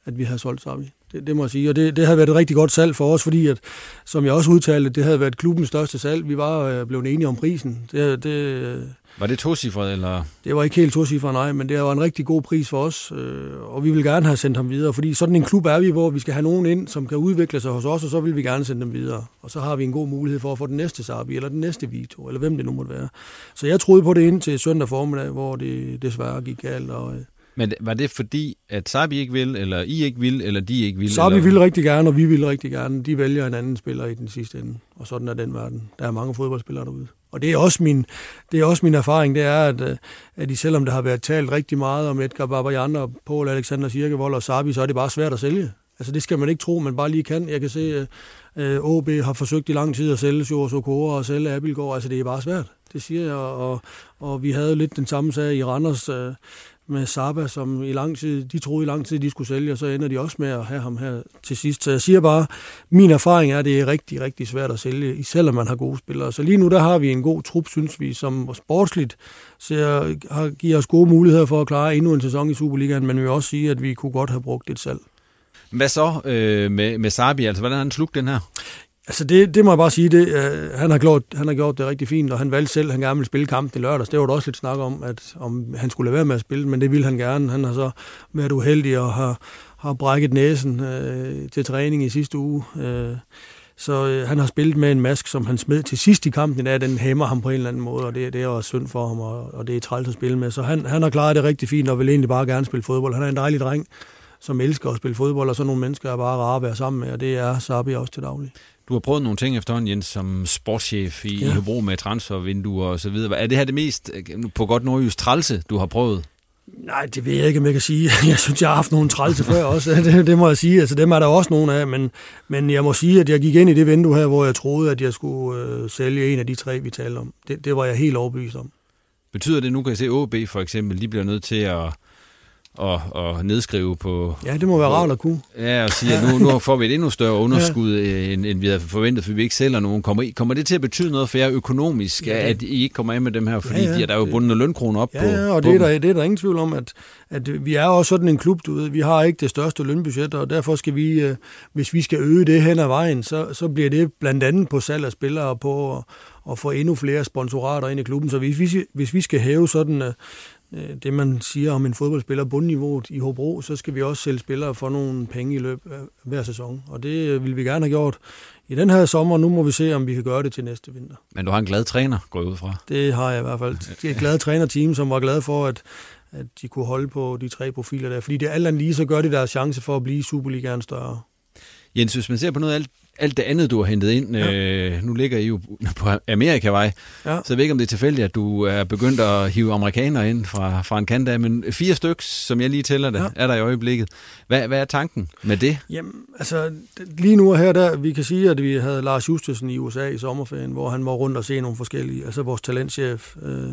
S2: at vi havde solgt Sabi. Det, det må jeg sige, og det, det havde været et rigtig godt salg for os, fordi at, som jeg også udtalte, det havde været klubbens største salg. Vi var øh, blevet enige om prisen. Det, det,
S1: var det tocifret, eller?
S2: Det var ikke helt tocifret, nej, men det var en rigtig god pris for os, øh, og vi vil gerne have sendt ham videre, fordi sådan en klub er vi, hvor vi skal have nogen ind, som kan udvikle sig hos os, og så vil vi gerne sende dem videre. Og så har vi en god mulighed for at få den næste Sabi, eller den næste Vito, eller hvem det nu måtte være. Så jeg troede på det ind til søndag formiddag, hvor det desværre gik galt, og øh,
S1: men var det fordi, at Sabi ikke vil, eller I ikke vil, eller de ikke vil?
S2: Sabi
S1: eller?
S2: vil rigtig gerne, og vi vil rigtig gerne. De vælger en anden spiller i den sidste ende, og sådan er den verden. Der er mange fodboldspillere derude. Og det er også min, det er også min erfaring, det er, at, øh, at de, selvom der har været talt rigtig meget om Edgar Babajan Paul Alexander Sirkevold og Sabi, så er det bare svært at sælge. Altså det skal man ikke tro, man bare lige kan. Jeg kan se, at øh, OB har forsøgt i lang tid at sælge Sjors Okora og sælge Abilgaard. Altså det er bare svært, det siger jeg. Og, og vi havde lidt den samme sag i Randers, øh, med Saba, som i lang tid, de troede i lang tid, de skulle sælge, og så ender de også med at have ham her til sidst. Så jeg siger bare, min erfaring er, at det er rigtig, rigtig svært at sælge, selvom man har gode spillere. Så lige nu, der har vi en god trup, synes vi, som sportsligt ser, har, giver os gode muligheder for at klare endnu en sæson i Superligaen, men vi vil også sige, at vi kunne godt have brugt et salg.
S1: Hvad så øh, med, med Sabi? Altså, hvordan har han slugt den her?
S2: Altså det, det må jeg bare sige, det, øh, han, har gjort, han har gjort det rigtig fint, og han valgte selv, at han gerne ville spille kampen i lørdags. Det var der også lidt snak om, at om han skulle lade være med at spille, men det ville han gerne. Han har så været uheldig og har, har brækket næsen øh, til træning i sidste uge. Øh, så øh, han har spillet med en mask, som han smed til sidst i kampen i dag. Den hæmmer ham på en eller anden måde, og det, det er også synd for ham, og, og det er træls at spille med. Så han, han har klaret det rigtig fint, og vil egentlig bare gerne spille fodbold. Han er en dejlig dreng, som elsker at spille fodbold, og så nogle mennesker er bare rare at være sammen med, og det er Sabi også til daglig.
S1: Du har prøvet nogle ting efterhånden, Jens, som sportschef i ja. Hobro med transfervinduer og så videre. Er det her det mest, på godt nordjysk, trælse, du har prøvet?
S2: Nej, det ved jeg ikke, om jeg kan sige. Jeg synes, jeg har haft nogle trælse før også. Det, det, må jeg sige. Altså, dem er der også nogle af, men, men jeg må sige, at jeg gik ind i det vindue her, hvor jeg troede, at jeg skulle øh, sælge en af de tre, vi talte om. Det, det var jeg helt overbevist om.
S1: Betyder det, nu kan jeg se OB for eksempel, de bliver nødt til at og, og nedskrive på...
S2: Ja, det må være rart at kunne.
S1: Ja, og sige, at nu, nu får vi et endnu større underskud, ja. end, end vi havde forventet, for vi ikke sælger nogen. Kommer, I, kommer det til at betyde noget for jer økonomisk, ja, at I ikke kommer af med dem her? Fordi ja, ja. de er der jo bundet lønkroner op
S2: ja,
S1: på
S2: Ja, og det er, der, det er der ingen tvivl om, at, at vi er også sådan en klub, du ved. Vi har ikke det største lønbudget, og derfor skal vi, øh, hvis vi skal øge det hen ad vejen, så, så bliver det blandt andet på salg af spillere og på at, at få endnu flere sponsorater ind i klubben. Så hvis vi, hvis vi skal hæve sådan øh, Øh, det, man siger om en fodboldspiller bundniveauet i Hobro, så skal vi også sælge spillere for nogle penge i løbet af hver sæson. Og det øh, vil vi gerne have gjort i den her sommer. Nu må vi se, om vi kan gøre det til næste vinter.
S1: Men du har en glad træner, går ud fra?
S2: Det har jeg i hvert fald. Det er et glad trænerteam, som var glad for, at, at de kunne holde på de tre profiler der. Fordi det er alt andet lige, så gør det deres chance for at blive Superligaen større.
S1: Jens, hvis man ser på noget af alt alt det andet, du har hentet ind. Ja. Øh, nu ligger I jo på Amerikavej, ja. så jeg ved ikke, om det er tilfældigt, at du er begyndt at hive amerikanere ind fra, fra en kant af, men fire stykker, som jeg lige tæller det, ja. er der i øjeblikket. Hvad, hvad er tanken med det?
S2: Jamen, altså, lige nu her, der, vi kan sige, at vi havde Lars Justesen i USA i sommerferien, hvor han var rundt og se nogle forskellige, altså vores talentchef, øh,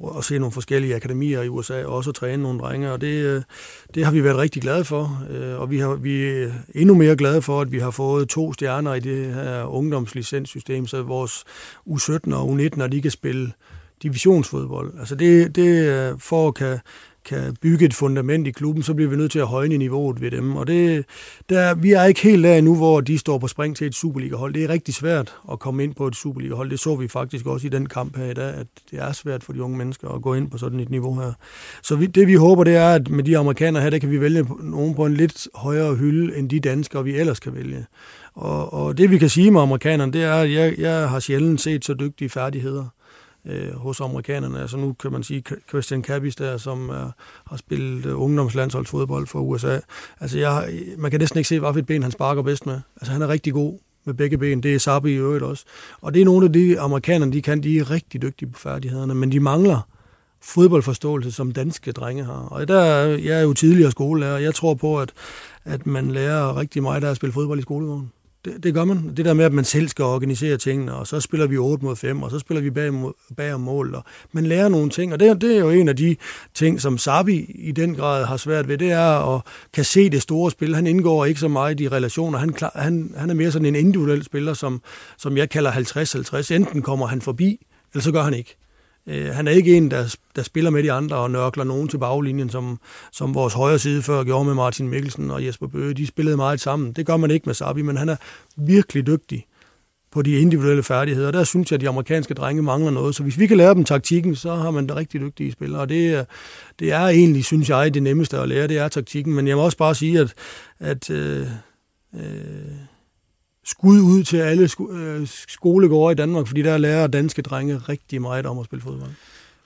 S2: og se nogle forskellige akademier i USA, og også træne nogle drenge, og det, øh, det har vi været rigtig glade for. Øh, og vi, har, vi er endnu mere glade for, at vi har fået to stjerner i det her ungdomslicenssystem, så vores U17 og U19, når de kan spille divisionsfodbold. Altså det, det øh, for at kan kan bygge et fundament i klubben, så bliver vi nødt til at højne niveauet ved dem. Og det, der, vi er ikke helt der endnu, hvor de står på spring til et Superliga-hold. Det er rigtig svært at komme ind på et Superliga-hold. Det så vi faktisk også i den kamp her i dag, at det er svært for de unge mennesker at gå ind på sådan et niveau her. Så vi, det vi håber, det er, at med de amerikanere her, der kan vi vælge nogen på en lidt højere hylde, end de danskere, vi ellers kan vælge. Og, og det vi kan sige med amerikanerne, det er, at jeg, jeg har sjældent set så dygtige færdigheder øh, hos amerikanerne. Altså nu kan man sige Christian Cabis der, som er, har spillet øh, ungdomslandsholdsfodbold for USA. Altså jeg, man kan næsten ikke se, hvilket ben han sparker bedst med. Altså han er rigtig god med begge ben. Det er Sabi i øvrigt også. Og det er nogle af de amerikanerne, de kan, de er rigtig dygtige på færdighederne, men de mangler fodboldforståelse, som danske drenge har. Og der, jeg er jo tidligere skolelærer, og jeg tror på, at, at man lærer rigtig meget af at spille fodbold i skolegården. Det, det gør man. Det der med, at man selv skal organisere tingene, og så spiller vi 8 mod 5, og så spiller vi bag, bag om mål. Og man lærer nogle ting, og det, det er jo en af de ting, som Sabi i den grad har svært ved, det er at kan se det store spil. Han indgår ikke så meget i relationer. Han, han, han er mere sådan en individuel spiller, som, som jeg kalder 50-50. Enten kommer han forbi, eller så gør han ikke. Øh, han er ikke en, der, der spiller med de andre og nørkler nogen til baglinjen, som, som vores højre side før gjorde med Martin Mikkelsen og Jesper Bøge. De spillede meget sammen. Det gør man ikke med Sabi, men han er virkelig dygtig på de individuelle færdigheder. Der synes jeg, at de amerikanske drenge mangler noget. Så hvis vi kan lære dem taktikken, så har man da rigtig dygtige spillere. Og det, det er egentlig, synes jeg, det nemmeste at lære, det er taktikken. Men jeg må også bare sige, at, at øh, øh, skud ud til alle øh, skolegårde i Danmark, fordi der lærer danske drenge rigtig meget om at spille fodbold.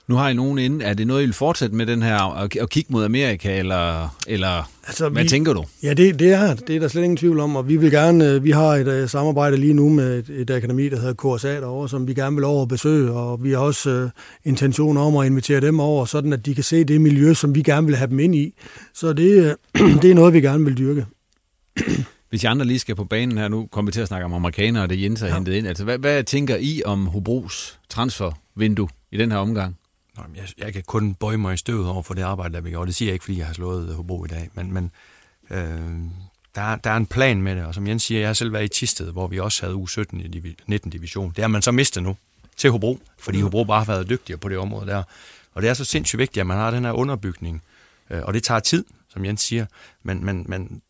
S1: Nu har I nogen inde. Er det noget, I vil fortsætte med den her, at kigge mod Amerika, eller, eller altså, hvad vi, tænker du?
S2: Ja, det, det, er, det er der slet ingen tvivl om, og vi vil gerne, øh, vi har et uh, samarbejde lige nu med et, et akademi, der hedder KSA derovre, som vi gerne vil over at besøge, og vi har også uh, intentioner om at invitere dem over, sådan at de kan se det miljø, som vi gerne vil have dem ind i. Så det, uh, det er noget, vi gerne vil dyrke.
S1: Hvis I andre lige skal på banen her, nu kommer vi til at snakke om amerikanere, og det Jens har ja. hentet ind. Altså, hvad, hvad tænker I om Hobros transfervindue i den her omgang?
S3: Jeg, jeg kan kun bøje mig i støvet over for det arbejde, der vi gjorde. Det siger jeg ikke, fordi jeg har slået Hobro i dag, men, men øh, der, der er en plan med det, og som Jens siger, jeg har selv været i Tisted, hvor vi også havde U17 i 19 division. Det har man så mistet nu til Hobro, fordi Hobro bare har været dygtigere på det område der. Og det er så sindssygt vigtigt, at man har den her underbygning, øh, og det tager tid, som Jens siger, men, men, men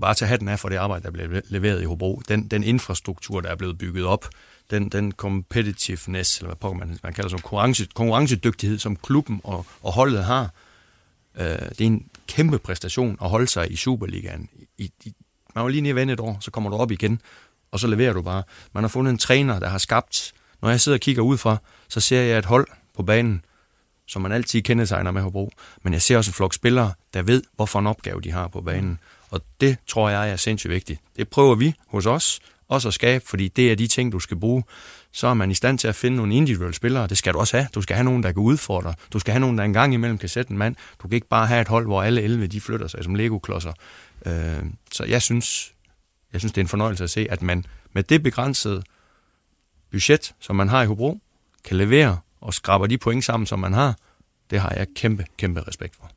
S3: bare tage hatten af for det arbejde, der blev leveret i Hobro. Den, den infrastruktur, der er blevet bygget op, den, den competitiveness, eller hvad man, man kalder som konkurrence, konkurrencedygtighed, som klubben og, og holdet har, øh, det er en kæmpe præstation at holde sig i Superligaen. I, i, man var lige nede vende et år, så kommer du op igen, og så leverer du bare. Man har fundet en træner, der har skabt, når jeg sidder og kigger ud fra, så ser jeg et hold på banen, som man altid kendetegner med Hobro. Men jeg ser også en flok spillere, der ved, hvorfor en opgave de har på banen. Og det tror jeg er sindssygt vigtigt. Det prøver vi hos os også at skabe, fordi det er de ting, du skal bruge. Så er man i stand til at finde nogle individuelle spillere. Det skal du også have. Du skal have nogen, der kan udfordre. Du skal have nogen, der engang imellem kan sætte en mand. Du kan ikke bare have et hold, hvor alle 11 de flytter sig som Lego-klodser. Øh, så jeg synes, jeg synes, det er en fornøjelse at se, at man med det begrænsede budget, som man har i Hobro, kan levere og skraber de point sammen, som man har. Det har jeg kæmpe, kæmpe respekt for.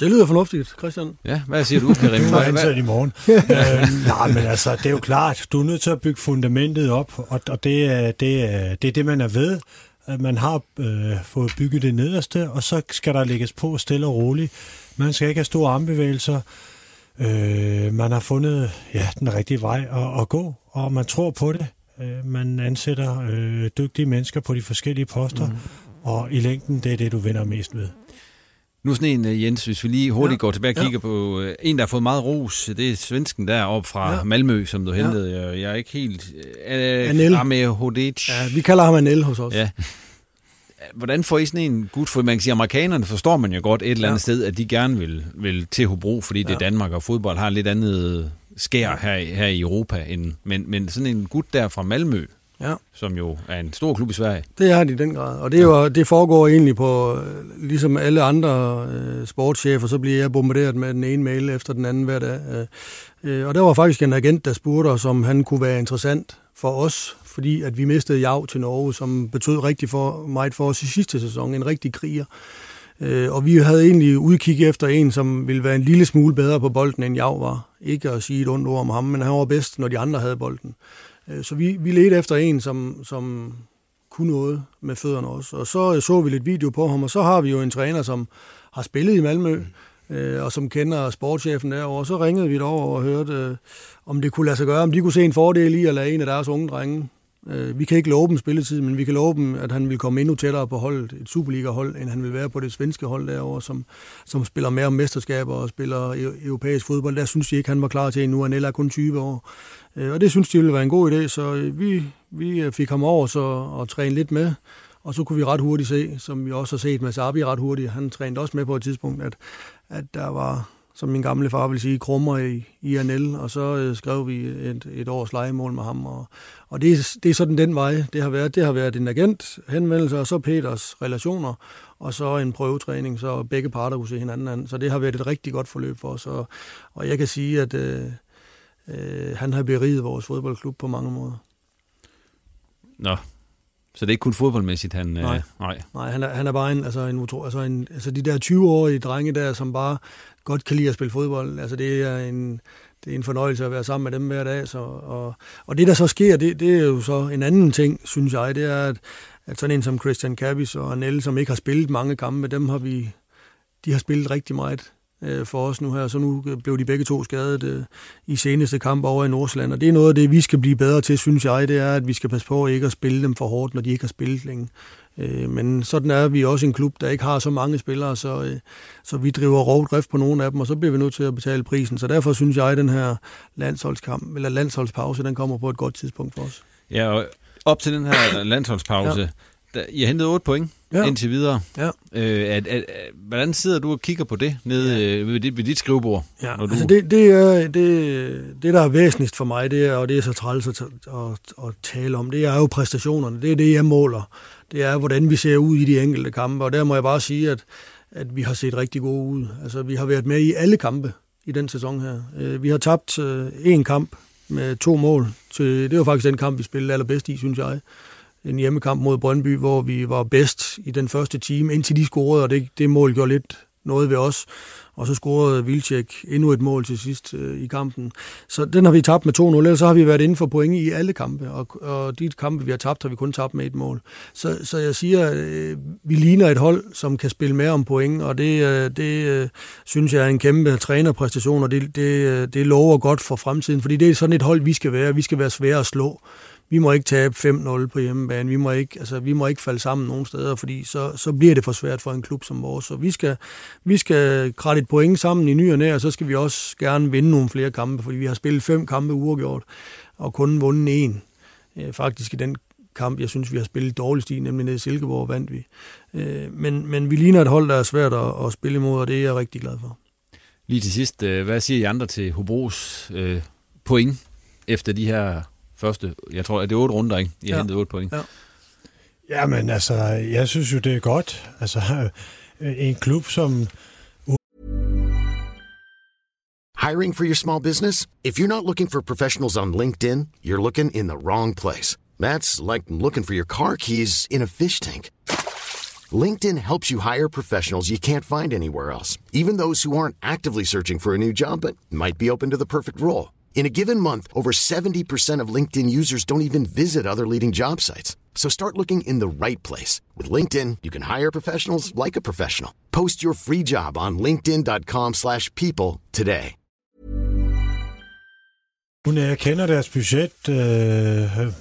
S2: Det lyder fornuftigt, Christian.
S1: Ja, hvad siger du, Karim?
S4: Du er ansat i morgen. øh, nej, men altså, det er jo klart, du er nødt til at bygge fundamentet op, og, og det, er, det, er, det er det, man er ved. At man har øh, fået bygget det nederste, og så skal der lægges på stille og roligt. Man skal ikke have store armbevægelser. Øh, man har fundet ja, den rigtige vej at, at gå, og man tror på det. Øh, man ansætter øh, dygtige mennesker på de forskellige poster, mm. og i længden, det er det, du vinder mest ved.
S1: Nu sådan en, øh, Jens, hvis vi lige hurtigt ja. går tilbage og kigger ja. på uh, en, der har fået meget ros, det er svensken der op fra ja. Malmø, som du ja. hentede. Jeg, jeg er ikke helt... Uh,
S2: Anel.
S1: Ame Hodic.
S2: Ja, vi kalder ham Anel hos os. Ja.
S1: Hvordan får I sådan en gut, for man kan sige, amerikanerne forstår man jo godt et eller andet ja. sted, at de gerne vil, vil til Hobro, fordi ja. det er Danmark, og fodbold har lidt andet skær her, her i Europa. En, men, men sådan en gut der fra Malmø,
S2: Ja.
S1: som jo er en stor klub i Sverige.
S2: Det er det i den grad. Og det, er jo, det foregår egentlig på, øh, ligesom alle andre øh, sportschefer, så bliver jeg bombarderet med den ene mail efter den anden hver dag. Øh, øh, og der var faktisk en agent, der spurgte os, om han kunne være interessant for os, fordi at vi mistede Jav til Norge, som betød rigtig for, meget for os i sidste sæson. En rigtig kriger. Øh, og vi havde egentlig udkig efter en, som ville være en lille smule bedre på bolden, end Jav var. Ikke at sige et ondt ord om ham, men han var bedst, når de andre havde bolden. Øh, Så vi, vi ledte efter en, som, som kunne noget med fødderne også. Og så øh, så vi lidt video på ham, og så har vi jo en træner, som har spillet i Malmø, øh, og som kender sportschefen derovre. Så ringede vi derover og hørte, øh, om det kunne lade sig gøre, om de kunne se en fordel i at lade en af deres unge drenge. Øh, vi kan ikke love dem spilletid, men vi kan love dem, at han vil komme endnu tættere på holdet, et Superliga-hold, end han vil være på det svenske hold derovre, som, som spiller mere om mesterskaber og spiller eu- europæisk fodbold. Der synes de ikke, han var klar til endnu. Han er kun 20 år. Øh, Og det synes de ville være en god idé, så øh, vi, vi øh, fik ham over så, og træne lidt med. Og så kunne vi ret hurtigt se, som vi også har set med Sabi ret hurtigt, han trænede også med på et tidspunkt, at, at der var, som min gamle far vil sige, krummer i, i ANL, og så øh, skrev vi et, et års legemål med ham. Og, og det, det er sådan den vej, det har været. Det har været en agent henvendelse, og så Peters relationer, og så en prøvetræning, så begge parter kunne se hinanden an. Så det har været et rigtig godt forløb for os, og, og jeg kan sige, at øh, øh, han har beriget vores fodboldklub på mange måder.
S1: Nå, så det er ikke kun fodboldmæssigt, han...
S2: Nej.
S1: Øh, nej.
S2: Nej, han er, han er bare en, altså en, utro, altså en, altså de der 20-årige drenge der, som bare godt kan lide at spille fodbold, altså det er en, det er en fornøjelse at være sammen med dem hver dag. Så, og, og det, der så sker, det, det er jo så en anden ting, synes jeg, det er, at, at sådan en som Christian Kabis og Nell, som ikke har spillet mange kampe, dem har vi, de har spillet rigtig meget øh, for os nu her, så nu blev de begge to skadet øh, i seneste kamp over i Nordsjælland, og det er noget af det, vi skal blive bedre til, synes jeg, det er, at vi skal passe på ikke at spille dem for hårdt, når de ikke har spillet længe. Øh, men sådan er vi også en klub, der ikke har så mange spillere, så, øh, så vi driver rovdrift på nogle af dem, og så bliver vi nødt til at betale prisen. Så derfor synes jeg, at den her landsholdskamp, eller landsholdspause, den kommer på et godt tidspunkt for os.
S1: Ja, og op til den her landsholdspause, ja. der, I har hentet 8 point Ja. indtil videre.
S2: Ja.
S1: Øh, at, at, at, hvordan sidder du og kigger på det nede ja. ved, dit, ved dit skrivebord?
S2: Ja,
S1: når du...
S2: altså det, det, er, det, det, der er væsentligst for mig, det er, og det er så træls at, at, at tale om, det er jo præstationerne. Det er det, jeg måler. Det er, hvordan vi ser ud i de enkelte kampe, og der må jeg bare sige, at, at vi har set rigtig gode ud. Altså, vi har været med i alle kampe i den sæson her. Øh, Vi har tabt øh, én kamp med to mål. Til, det var faktisk den kamp, vi spillede allerbedst i, synes jeg. En hjemmekamp mod Brøndby, hvor vi var bedst i den første time, indtil de scorede, og det, det mål gjorde lidt noget ved os. Og så scorede Vilcek endnu et mål til sidst øh, i kampen. Så den har vi tabt med 2-0, ellers så har vi været inden for point i alle kampe. Og, og de kampe, vi har tabt, har vi kun tabt med et mål. Så, så jeg siger, øh, vi ligner et hold, som kan spille mere om point, og det, øh, det øh, synes jeg er en kæmpe trænerpræstation, og det, det, øh, det lover godt for fremtiden, fordi det er sådan et hold, vi skal være. Vi skal være svære at slå vi må ikke tabe 5-0 på hjemmebane, vi må ikke, altså, vi må ikke falde sammen nogen steder, fordi så, så bliver det for svært for en klub som vores. Så vi skal, vi skal kratte et point sammen i ny og næ, og så skal vi også gerne vinde nogle flere kampe, fordi vi har spillet fem kampe uafgjort, og kun vundet en. Øh, faktisk i den kamp, jeg synes, vi har spillet dårligst i, nemlig nede i Silkeborg, vandt vi. Øh, men, men vi ligner et hold, der er svært at, at spille imod, og det er jeg rigtig glad for.
S1: Lige til sidst, øh, hvad siger I andre til Hobros øh, point efter de her første, jeg tror, at det er otte runder, ikke? I
S4: Ja.
S1: hentet otte point.
S2: Ja.
S4: Jamen altså, jeg synes jo, det er godt. Altså, en klub som...
S5: Hiring for your small business? If you're not looking for professionals on LinkedIn, you're looking in the wrong place. That's like looking for your car keys in a fish tank. LinkedIn helps you hire professionals you can't find anywhere else, even those who aren't actively searching for a new job but might be open to the perfect role. In a given month, over 70% of LinkedIn users don't even visit other leading job sites. So start looking in the right place. With LinkedIn, you can hire professionals like a professional. Post your free job on linkedin.com/people slash people today.
S4: Hun jeg kender deres budget, øh, øh,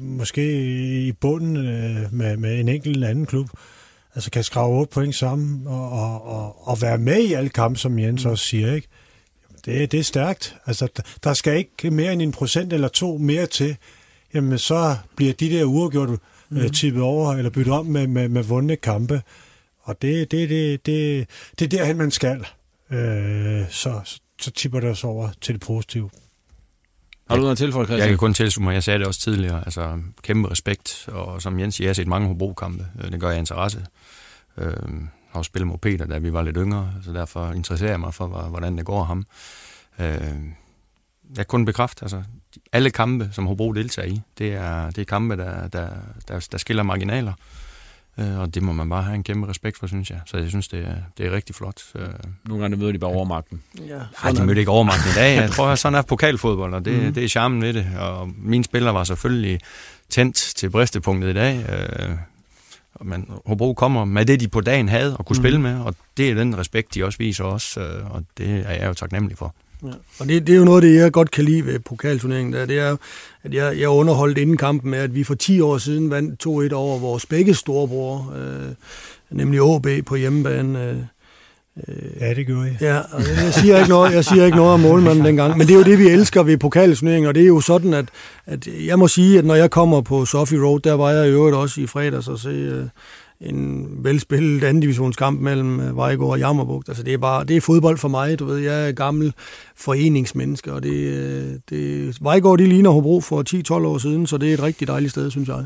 S4: måske i bunden øh, med, med en enkelt anden klub. Altså kan skrave 8 point sammen og, og, og, og være med i alle kampe, som Jens mm. også siger, ikke? Det, det er stærkt. Altså, der- skal ikke mere end en procent eller to mere til. Jamen, så bliver de der uafgjort øh,
S2: Mhm.
S4: tippet over eller byttet om med, med, med vundne kampe. Og det, det, det, det, det er derhen, man skal. Øh, så, så tipper det os over til det positive.
S1: Har du noget at tilføje, Christian?
S3: Jeg kan kun tilslutte mig, jeg sagde det også tidligere, altså kæmpe respekt, og som Jens siger, jeg har set mange Hobro-kampe, Øh, det gør jeg interesse. Øh, har jo spillet mod Peter, da vi var lidt yngre, så derfor interesserer jeg mig for, hvor- hvordan det går ham. Øh, jeg kun bekræfte, altså alle kampe, som Hobro deltager i, det er, det er kampe, der, der, der, der skiller marginaler. Øh, og det må man bare have en kæmpe respekt for, synes jeg. Så jeg synes, det er, det er rigtig flot. Øh,
S1: Nogle gange møder de bare overmagten.
S2: Ja,
S3: ej, de mødte ikke overmagten i dag. Jeg tror, at sådan er pokalfodbold, og det, mm. det er charmen ved det. Og mine spillere var selvfølgelig tændt til bristepunktet i dag. Øh, men Hobro kommer med det, de på dagen havde og kunne mm. spille med, og det er den respekt, de også viser os, øh, og det er jeg jo taknemmelig for.
S2: Ja. Og det, det er jo noget det, jeg godt kan lide ved pokalturneringen. Der. Det er, at jeg, jeg underholdt inden kampen med, at vi for 10 år siden vandt 2-1 over vores begge storebror, øh, nemlig OB på hjemmebane. Øh,
S4: Ja, det gjorde jeg.
S2: Ja, og jeg siger ikke noget, jeg siger ikke noget om målmanden dengang, men det er jo det, vi elsker ved pokalturneringen, og det er jo sådan, at, at jeg må sige, at når jeg kommer på Sofie Road, der var jeg i øvrigt også i fredags og se øh, en velspillet anden divisionskamp mellem øh, Vejgaard og Jammerbugt. Altså det er bare, det er fodbold for mig, du ved, jeg er gammel foreningsmenneske, og det, øh, det Vejgaard, de ligner Hobro for 10-12 år siden, så det er et rigtig dejligt sted, synes jeg.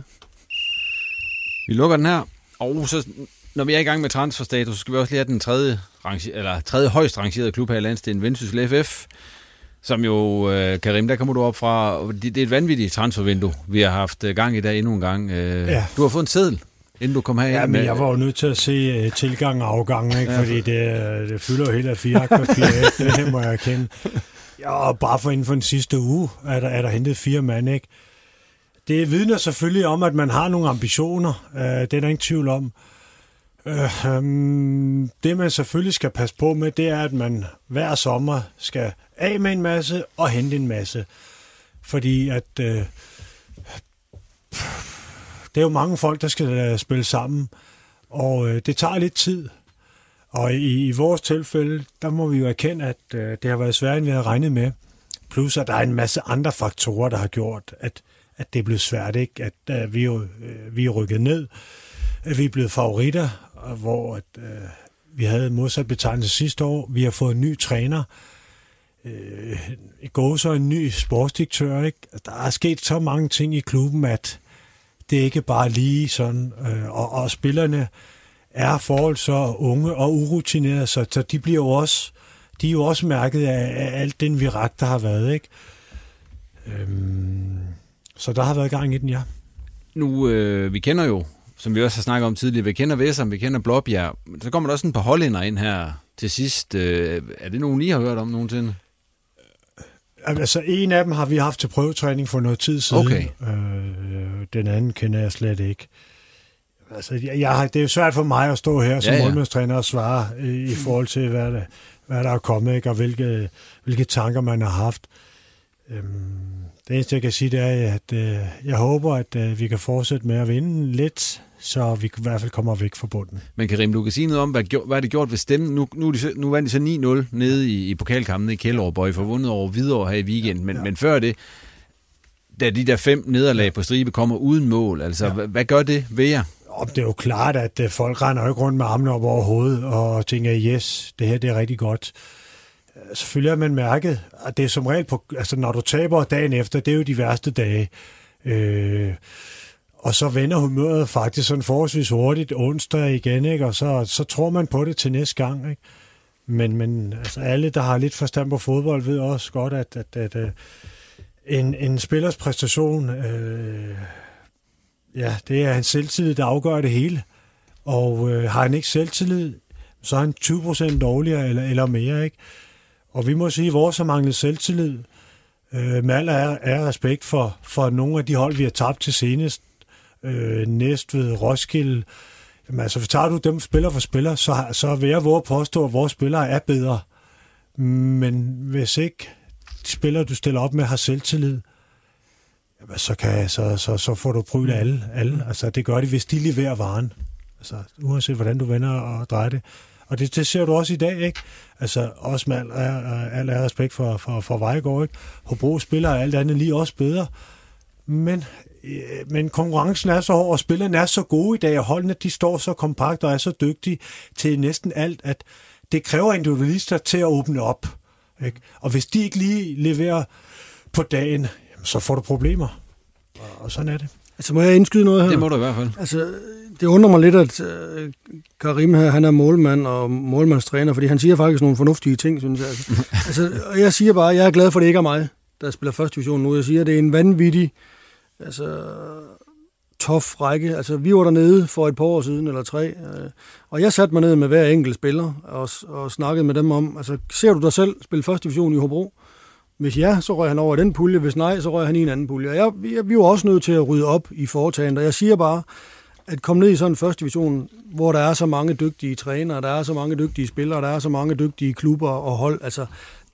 S1: Vi lukker den her, og så når vi er i gang med transferstatus, så skal vi også lige have den tredje, rangi- eller tredje højst rangerede klub her i landsdelen, Vendsyssel FF, som jo, øh, Karim, der kommer du op fra, det, det er et vanvittigt transfervindue, vi har haft øh, gang i dag endnu en gang. Øh,
S4: Ja.
S1: Du har fået en seddel, inden du kom her
S4: Ja, men jeg var jo nødt til at se uh, tilgang og afgang, ikke?
S1: Ja,
S4: fordi det, det fylder jo helt af fire papir, det må jeg erkende. Ja, og bare for inden for den sidste uge er der, er der hentet fire mand, ikke? Det vidner selvfølgelig om, at man har nogle ambitioner, uh, det er der ingen tvivl om. Øhm, um, det man selvfølgelig skal passe på med, det er, at man hver sommer skal af med en masse og hente en masse. Fordi at... øh, det er jo mange folk, der skal øh, spille sammen, og øh, det tager lidt tid. Og i, i vores tilfælde, der må vi jo erkende, at øh, det har været sværere, end vi havde regnet med. Plus, at der er en masse andre faktorer, der har gjort, at, at det er blevet svært. Ikke? At øh, vi, er jo, øh, vi er rykket ned, at vi er blevet favoritter, hvor at, øh, vi havde modsat betegnelse sidste år. Vi har fået en ny træner, øh, i går så en ny sportsdirektør. Ikke? Der er sket så mange ting i klubben, at det er ikke bare lige sådan, øh, og, og spillerne er forhold så unge og urutinerede, så, så de bliver jo også, de er jo også mærket af, af alt den virak, der har været, ikke? Øhm, så der har været gang i den, ja.
S1: Nu, øh, vi kender jo, som vi også har snakket om tidligere, vi kender Væsam, vi kender Blåbjerg. Så kommer der også en par hollænder ind her til sidst. Øh, er det nogen, I har hørt om nogensinde?
S4: Altså, en af dem har vi haft til prøvetræning for noget tid siden.
S1: Okay.
S4: Øh, den anden kender jeg slet ikke. Altså, jeg, jeg det er jo svært for mig at stå her som
S1: Ja,
S4: ja, målmandstræner og svare i, i forhold til, hvad der, hvad der er kommet, ikke? og hvilke, hvilke tanker man har haft. Øhm, det eneste, jeg kan sige, det er, at øh, jeg håber, at øh, vi kan fortsætte med at vinde lidt, så vi i hvert fald kommer væk fra bunden.
S1: Men Karim, du kan sige noget om, hvad, hvad er det gjort ved stemmen? Nu, nu, er de så- nu vandt de så 9-0 nede i, i pokalkampen i Kjellerup, og I får vundet over Hvidovre her i weekenden. Men, ja. men før det, da de der fem nederlag på stribe kommer uden mål, altså ja. hvad, hvad gør det ved jer?
S4: Og det er jo klart, at øh, folk render ikke rundt med armene op over hovedet og tænker, yes, det her det er rigtig godt. Øh, Selvfølgelig har man mærket, at det er som regel, på, altså når du taber dagen efter, det er jo de værste dage. Øh, og så vender humøret faktisk sådan forholdsvis hurtigt onsdag igen, ikke? og så, så tror man på det til næste gang. Ikke? Men, men altså alle, der har lidt forstand på fodbold, ved også godt, at, at, at, at en, en spillers præstation, øh, ja, det er hans selvtillid, der afgør det hele. Og øh, har han ikke selvtillid, så er han 20% dårligere eller, eller mere. ikke. Og vi må sige, at vores har manglet selvtillid. Øh, med al er, er respekt for, for nogle af de hold, vi har tabt til senest. Øh, Næstved, Roskilde. Jamen, altså, tager du dem spiller for spiller, så, så vil jeg våge påstå, at vores spillere er bedre. Men hvis ikke de spillere, du stiller op med, har selvtillid, jamen, så, kan, så, så, så får du prøvet alle, alle. Altså, det gør de, hvis de leverer varen. Altså, uanset hvordan du vender og drejer det. Og det, det ser du også i dag, ikke? Altså, også med al, al, al respekt for, for, for Vejgaard, ikke? Hobro spiller alt andet lige også bedre. Men, men konkurrencen er så hård, og spillerne er så gode i dag, og holdene de står så kompakt og er så dygtige til næsten alt, at det kræver individualister til at åbne op. Ikke? Og hvis de ikke lige leverer på dagen, så får du problemer. Og sådan er det.
S2: Altså, må jeg indskyde noget her?
S1: Det må du i hvert fald.
S2: Altså, det undrer mig lidt, at uh, Karim her, han er målmand og målmandstræner, fordi han siger faktisk nogle fornuftige ting, synes jeg. Altså, altså og jeg siger bare, at jeg er glad for, at det ikke er mig, der spiller første division nu. Jeg siger, at det er en vanvittig, altså, tof række. Altså, vi var dernede for et par år siden, eller tre, øh, og jeg satte mig ned med hver enkelt spiller og, og snakkede med dem om, altså, ser du dig selv spille første division i Hobro? Hvis ja, så røg han over i den pulje. Hvis nej, så røg han i en anden pulje. Og jeg, vi, vi var også nødt til at rydde op i foretagendet. Og jeg siger bare, at komme ned i sådan en første division, hvor der er så mange dygtige trænere, der er så mange dygtige spillere, der er så mange dygtige klubber og hold, altså,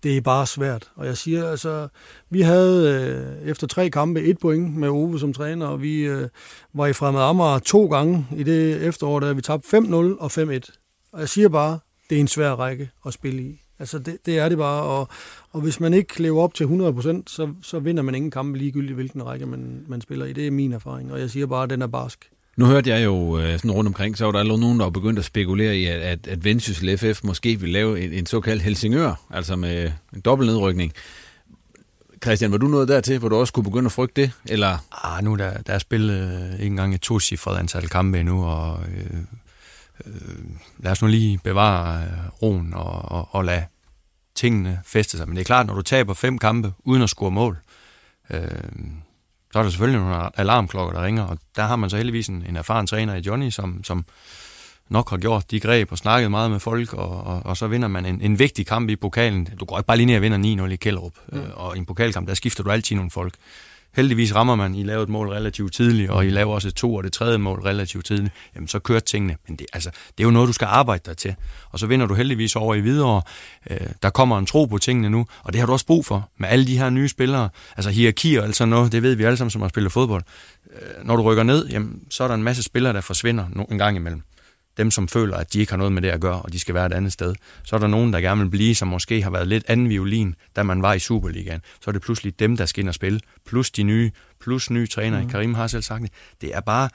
S2: det er bare svært. Og jeg siger, altså, vi havde øh, efter tre kampe et point med Ove som træner, og vi øh, var i Fremad Amager to gange i det efterår, da vi tabte 5-0 og 5-1. Og jeg siger bare, det er en svær række at spille i. Altså, det, det er det bare, og, og hvis man ikke lever op til 100%, så, så vinder man ingen kampe ligegyldigt, hvilken række man, man spiller i. Det er min erfaring, og jeg siger bare, at den er barsk.
S1: Nu hørte jeg jo øh, sådan rundt omkring, så var der allerede nogen, der var begyndt at spekulere i, at, at, at Vendsyssel FF måske vil lave en, en såkaldt Helsingør, altså med en dobbelt nedrykning. Christian, var du nået dertil, hvor du også kunne begynde at frygte det? Eller?
S3: Ah, nu der, der er spillet øh, ikke engang et to-cifret antal kampe endnu, og øh, øh, lad os nu lige bevare øh, roen og, og, og lade tingene feste sig. Men det er klart, når du taber fem kampe uden at score mål, øh, så er der selvfølgelig nogle alarmklokker, der ringer, og der har man så heldigvis en, en erfaren træner i Johnny, som, som nok har gjort de greb og snakket meget med folk, og, og, og så vinder man en, en vigtig kamp i pokalen. Du går ikke bare lige ned og vinder 9-0 i Kælderup, mm. øh, og i en pokalkamp, der skifter du altid nogle folk. Heldigvis rammer man, I laver et mål relativt tidligt, og I laver også et to og det tredje mål relativt tidligt, jamen så kører tingene. Men det, altså, det er jo noget, du skal arbejde dig til. Og så vinder du heldigvis over i videre. Øh, der kommer en tro på tingene nu, og det har du også brug for med alle de her nye spillere. Altså hierarkier og altså noget, det ved vi alle sammen, som har spillet fodbold. Øh, når du rykker ned, jamen, så er der en masse spillere, der forsvinder en gang imellem dem, som føler, at de ikke har noget med det at gøre, og de skal være et andet sted. Så er der nogen, der gerne vil blive, som måske har været lidt anden violin, da man var i Superligaen. Så er det pludselig dem, der skal ind og spille, plus de nye, plus nye trænere. Mm. Karim har selv sagt det. Det er bare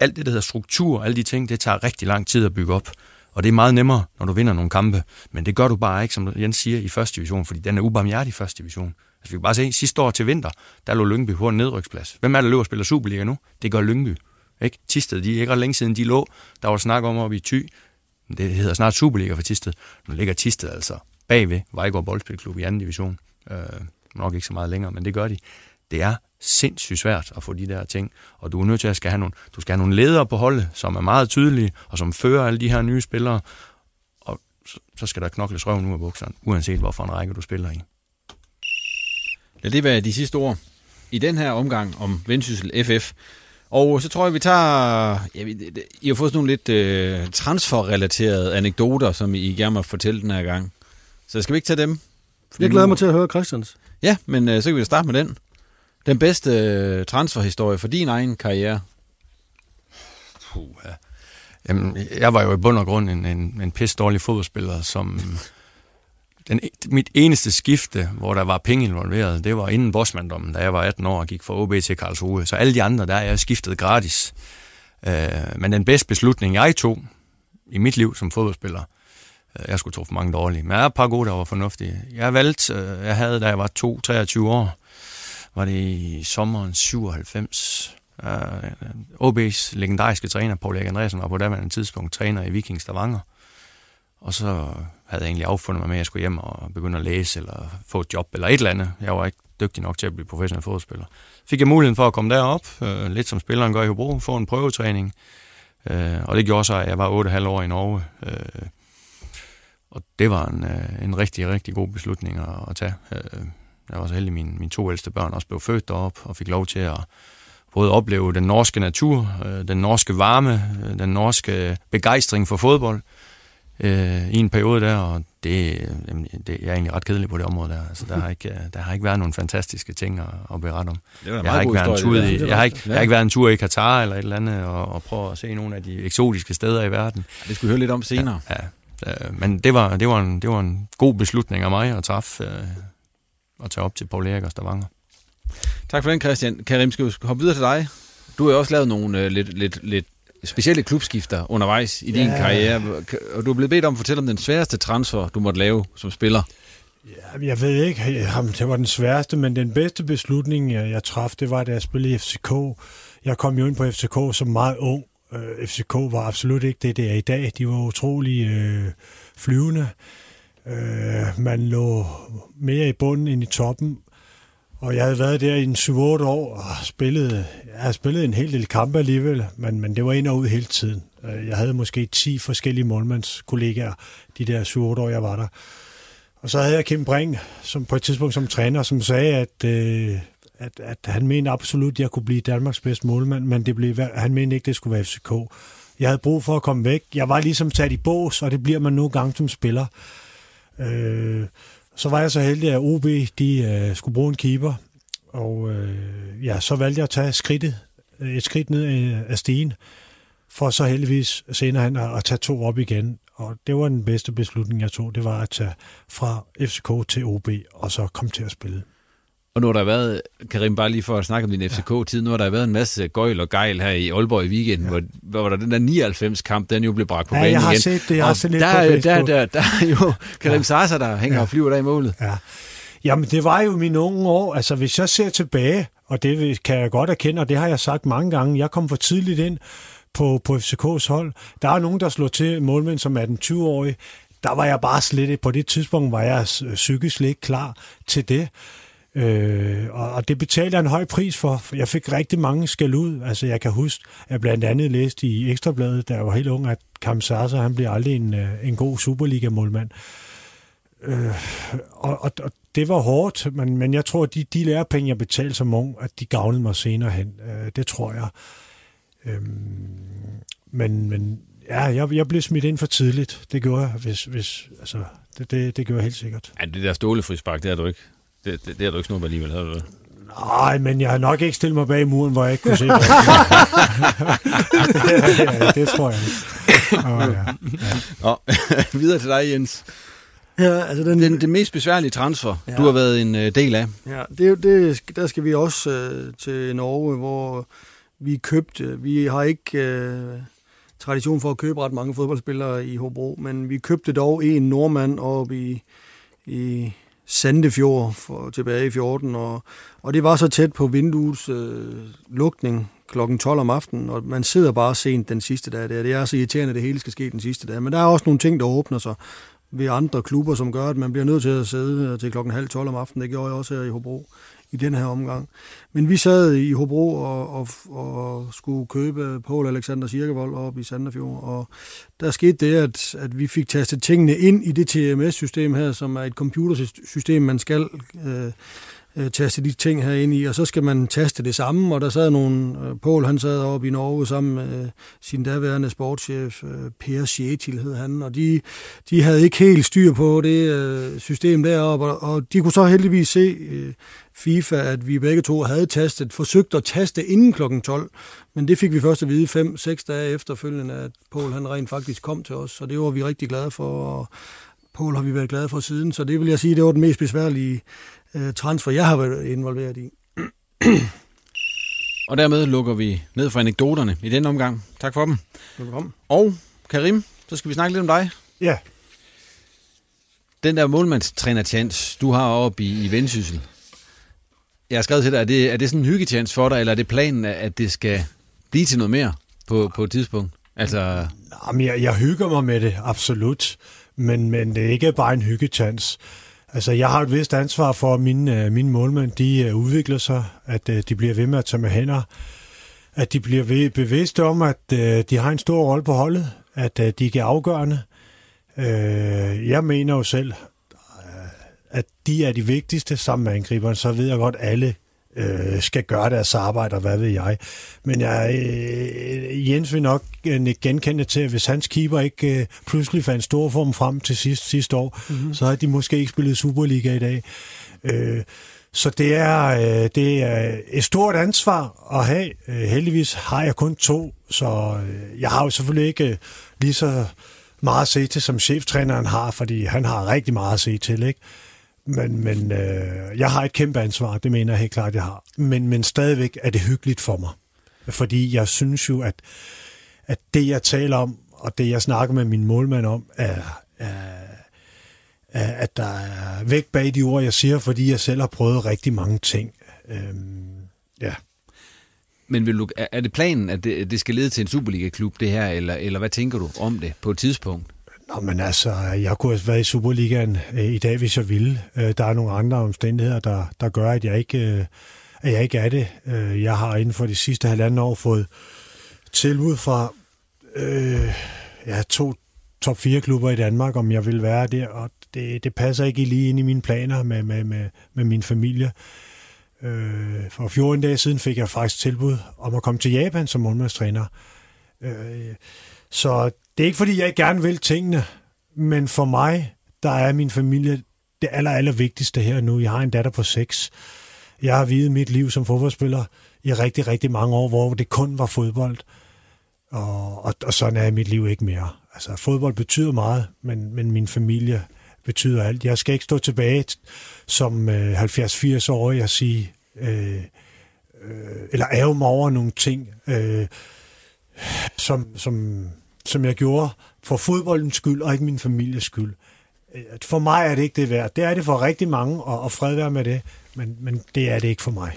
S3: alt det, der hedder struktur, alle de ting, det tager rigtig lang tid at bygge op. Og det er meget nemmere, når du vinder nogle kampe. Men det gør du bare ikke, som Jens siger, i første division, fordi den er ubarmhjertig i første division. Altså, vi kan bare se, sidste år til vinter, der lå Lyngby på en nedryksplads. Hvem er der løber og spiller Superliga nu? Det gør Lyngby. Ikke? Tisted, de er ikke ret længe siden, de lå. Der var snak om oppe i Thy. Det hedder snart Superliga for Tisted. Nu ligger Tisted altså bagved Vejgaard Boldspilklub i anden division. Øh, nok ikke så meget længere, men det gør de. Det er sindssygt svært at få de der ting, og du er nødt til at skal have nogle, du skal have nogle ledere på holdet, som er meget tydelige, og som fører alle de her nye spillere, og så skal der knokles røven ud af bukserne, uanset hvorfor en række du spiller i.
S1: Lad det være de sidste ord i den her omgang om Vendsyssel FF. Og så tror jeg, vi tager... Ja, I har fået sådan nogle lidt øh, transferrelaterede anekdoter, som I gerne må fortælle den her gang. Så skal vi ikke tage dem?
S2: Fordi jeg glæder nu... mig til at høre Christians.
S1: Ja, men øh, så kan vi starte med den. Den bedste øh, transferhistorie for din egen karriere?
S3: Puh, ja. Jamen, jeg var jo i bund og grund en, en, en pisse dårlig fodboldspiller, som den, e, mit eneste skifte, hvor der var penge involveret, det var inden bossmanddommen, da jeg var 18 år og gik fra OB til Karlsruhe. Så alle de andre, der er jeg skiftet gratis. Øh, men den bedste beslutning, jeg tog i mit liv som fodboldspiller, øh, jeg skulle tro for mange dårlige, men jeg er et par gode, der var fornuftige. Jeg valgte, øh, jeg havde, da jeg var 2-23 år, var det i sommeren 97, Uh, OB's legendariske træner, Paul Erik Andreasen, var på daværende tidspunkt træner i Viking Stavanger. Og så havde jeg egentlig affundet mig med, at jeg skulle hjem og begynde at læse, eller få et job, eller et eller andet. Jeg var ikke dygtig nok til at blive professionel fodboldspiller. Fik jeg muligheden for at komme derop, øh, lidt som spilleren gør i Hobro, få en prøvetræning. Øh, og det gjorde så, at jeg var 8,5 år i Norge. Øh, og det var en, øh, en rigtig, rigtig god beslutning at, at tage. Øh, jeg var så heldig, at mine, mine to ældste børn også blev født derop, og fik lov til at både opleve den norske natur, øh, den norske varme, øh, den norske begejstring for fodbold, øh, i en periode der, og det, jamen, det, jeg er egentlig ret kedelig på det område der. Altså, der, har ikke, der har ikke været nogle fantastiske ting at, at berette om. jeg har, ikke været en tur i, jeg, har ikke, jeg har ikke været en tur i Katar eller et eller andet, og, og prøve at se nogle af de eksotiske steder i verden.
S1: Det skulle vi høre lidt om senere.
S3: Ja, ja. men det var, det, var en, det var en god beslutning af mig at træffe øh, at tage op til Paul Erik og Stavanger.
S1: Tak for den, Christian. Karim, skal vi hoppe videre til dig? Du har også lavet nogle øh, lidt, lidt, lidt specielle klubskifter undervejs i din ja. karriere, og du er blevet bedt om at fortælle om den sværeste transfer, du måtte lave som spiller.
S4: Ja, jeg ved ikke, om det var den sværeste, men den bedste beslutning, jeg, jeg traf, det var, da jeg spillede i FCK. Jeg kom jo ind på FCK som meget ung. Øh, FCK var absolut ikke det, det er i dag. De var utrolig øh, flyvende. Øh, man lå mere i bunden end i toppen. Og jeg havde været der i en 7-8 år og spillet, jeg havde spillet en hel del kampe alligevel, men, men det var ind og ud hele tiden. Øh, jeg havde måske 10 forskellige målmandskollegaer de der 7-8 år, jeg var der. Og så havde jeg Kim Bring som på et tidspunkt som træner, som sagde, at, øh, at, at han mente absolut, at jeg kunne blive Danmarks bedste målmand, men det blev, han mente ikke, det skulle være FCK. Jeg havde brug for at komme væk. Jeg var ligesom sat i bås, og det bliver man nogle gange som spiller. Øh, så var jeg så heldig, at OB de, øh, skulle bruge en keeper, og øh, ja, så valgte jeg at tage skridtet, et skridt ned øh, af stigen, for så heldigvis senere hen at, at tage to op igen. Og det var den bedste beslutning, jeg tog. Det var at tage fra FCK til OB, og så komme til at spille.
S1: Og nu har der været, Karim, bare lige for at snakke om din FCK-tid, nu har der været en masse gøjl og gejl her i Aalborg i weekenden, ja. hvor, hvor der den der 99-kamp, den jo blev bragt på
S4: ja,
S1: banen
S4: jeg har
S1: igen.
S4: set det, jeg har set lidt
S1: der,
S4: på
S1: der,
S4: Facebook.
S1: der, der, der er jo Karim ja. Sasa, der hænger
S4: Ja.
S1: og flyver der i målet.
S4: Ja. Jamen, det var jo mine unge år. Altså, hvis jeg ser tilbage, og det kan jeg godt erkende, og det har jeg sagt mange gange, jeg kom for tidligt ind på, på FCK's hold. Der er nogen, der slår til målmænd som 18-20-årige. Der var jeg bare slet ikke, på det tidspunkt var jeg psykisk slet ikke klar til det. Øh, og, og det betalte jeg en høj pris for. for Jeg fik rigtig mange skal ud. Altså jeg kan huske, at jeg blandt andet læste i Ekstrabladet, da jeg var helt ung, at Kam Sasa, han blev aldrig en, øh, en god Superliga-målmand. Øh, og, og, og det var hårdt, men, men jeg tror, at de, de lærepenge, jeg betalte som ung, at de gavnede mig senere hen. Øh, det tror jeg. Øh, men, men ja, jeg, jeg blev smidt ind for tidligt. Det gjorde jeg, hvis, hvis, altså, det, det, det gjorde jeg helt sikkert.
S1: Ja, det der stålefrispark, det er du ikke. Det, det, det har du ikke snuppet alligevel, har du det?
S4: Nej, men jeg har nok ikke stillet mig bag muren, hvor jeg ikke kunne se det. ja, det tror jeg ikke. Oh, ja.
S1: Nå, videre til dig, Jens.
S2: Ja, altså den,
S1: Den, det mest besværlige transfer, ja.
S2: Ja.
S1: du har været en øh, del af.
S2: Ja, det, det, der skal vi også øh, til Norge, hvor vi købte, vi har ikke øh, tradition for at købe ret mange fodboldspillere i Hobro, men vi købte dog en nordmand op i, i Sandefjord for, tilbage i 14, og, og det var så tæt på vinduets øh, lukning klokken 12 om aftenen, og man sidder bare sent den sidste dag der. Det er så irriterende, at det hele skal ske den sidste dag, men der er også nogle ting, der åbner sig ved andre klubber, som gør, at man bliver nødt til at sidde øh, til klokken halv 12 om aftenen. Det gjorde jeg også her i Hobro i den her omgang. Men vi sad i Hobro og, og, og skulle købe Paul Alexander Kirkevold op i Sandefjord, og der skete det, at, at vi fik tastet tingene ind i det TMS-system her, som er et computersystem, man skal øh, øh, taste de ting her ind i, og så skal man taste det samme, og der sad nogle, øh, Paul han sad oppe i Norge sammen med øh, sin daværende sportschef, øh, Per Sjetil hed han, og de, de havde ikke helt styr på det øh, system deroppe, og, og de kunne så heldigvis se øh, FIFA, at vi begge to havde tastet, forsøgt at taste inden klokken 12, men det fik vi først at vide 5-6 dage efterfølgende, at Paul han rent faktisk kom til os, så det var vi rigtig glade for, og Paul har vi været glade for siden, så det vil jeg sige, det var den mest besværlige øh, transfer, jeg har været involveret i.
S1: Og dermed lukker vi ned for anekdoterne i denne omgang. Tak for dem.
S2: Velkommen.
S1: Og Karim, så skal vi snakke lidt om dig.
S4: Ja.
S1: Den der målmandstræner-chance, du har oppe i, i Vendsyssel. Jeg har skrevet til dig, er det, er det sådan en hyggetjans for dig, eller er det planen, at det skal blive til noget mere på, på et tidspunkt? Altså,
S4: Jamen, jeg, jeg hygger mig med det, absolut. Men, men det er ikke bare en hyggetjans. Altså, jeg har et vist ansvar for, at mine, øh, mine målmænd, de øh, udvikler sig, at øh, de bliver ved med at tage med hænder, at de bliver ved, bevidste om, at de har en stor rolle på holdet, at de de er afgørende. Jeg mener jo selv, at de er de vigtigste sammen med angriberen, så ved jeg godt, at alle øh, skal gøre deres arbejde, og hvad ved jeg. Men jeg, øh, Jens vil nok øh, genkende til, at hvis hans keeper ikke øh, pludselig fandt stor form frem til sidst, sidste år, mm-hmm. så havde de måske ikke spillet Superliga i dag. Øh, så det er, øh, det er et stort ansvar at have. Øh, heldigvis har jeg kun to, så øh, jeg har jo selvfølgelig ikke øh, lige så meget at se til, som cheftræneren har, fordi han har rigtig meget at se til, ikke? Men, men øh, jeg har et kæmpe ansvar, det mener jeg helt klart, jeg har. Men, men stadigvæk er det hyggeligt for mig. Fordi jeg synes jo, at, at det, jeg taler om, og det, jeg snakker med min målmand om, er, er, at der er væk bag de ord, jeg siger, fordi jeg selv har prøvet rigtig mange ting. Øhm, ja.
S1: Men vil du, er det planen, at det, det skal lede til en Superliga-klub, det her, eller, eller hvad tænker du om det på et tidspunkt?
S4: Nå, men altså, jeg kunne have været i Superligaen øh, i dag, hvis jeg ville. Øh, der er nogle andre omstændigheder, der, der gør, at jeg ikke, øh, at jeg ikke er det. Øh, jeg har inden for de sidste halvanden år fået tilbud fra øh, ja, to top 4 klubber i Danmark, om jeg vil være der, og det, det passer ikke lige ind i mine planer med, med, med, med min familie. Øh, for 14 dage siden fik jeg faktisk tilbud om at komme til Japan som målmandstræner. Øh, så det er ikke, fordi jeg gerne vil tingene, men for mig, der er min familie det aller, aller vigtigste her nu. Jeg har en datter på 6. Jeg har videt mit liv som fodboldspiller i rigtig, rigtig mange år, hvor det kun var fodbold. Og, og, og sådan er mit liv ikke mere. Altså, fodbold betyder meget, men, men min familie betyder alt. Jeg skal ikke stå tilbage som øh, 70-80-årig og sige, øh, øh, eller ærge mig over nogle ting, øh, som, som, som jeg gjorde for fodboldens skyld, og ikke min families skyld. Øh, for mig er det ikke det værd. Det er det for rigtig mange, og, og fred være med det, men, men det er det ikke for mig.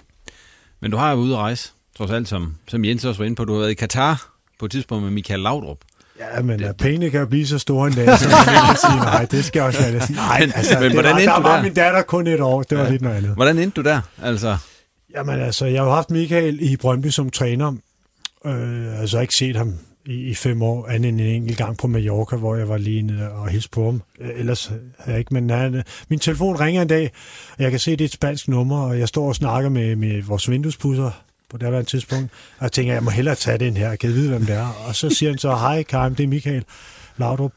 S1: Men du har jo ude at rejse, trods alt, som, som Jens også var inde på. Du har været i Katar på et tidspunkt med Michael Laudrup.
S4: Ja, men det, pengene kan blive så store en dag, så kan sige, nej, det skal også være det. Nej, altså, men hvordan var, der, der var min datter kun et år, det var ja. lidt noget andet.
S1: Hvordan endte du der, altså?
S4: Jamen altså, jeg har haft Michael i Brøndby som træner, øh, altså ikke set ham i, i fem år, andet end en enkelt gang på Mallorca, hvor jeg var lige nede og hilste på ham. Øh, ellers havde jeg ikke, men han, øh, min telefon ringer en dag, og jeg kan se, det er et spansk nummer, og jeg står og snakker med, med vores vinduespudser på det her tidspunkt. Og jeg tænker, jeg må hellere tage den her, jeg kan vide, hvem det er. Og så siger han så, hej Karim, det er Michael Laudrup.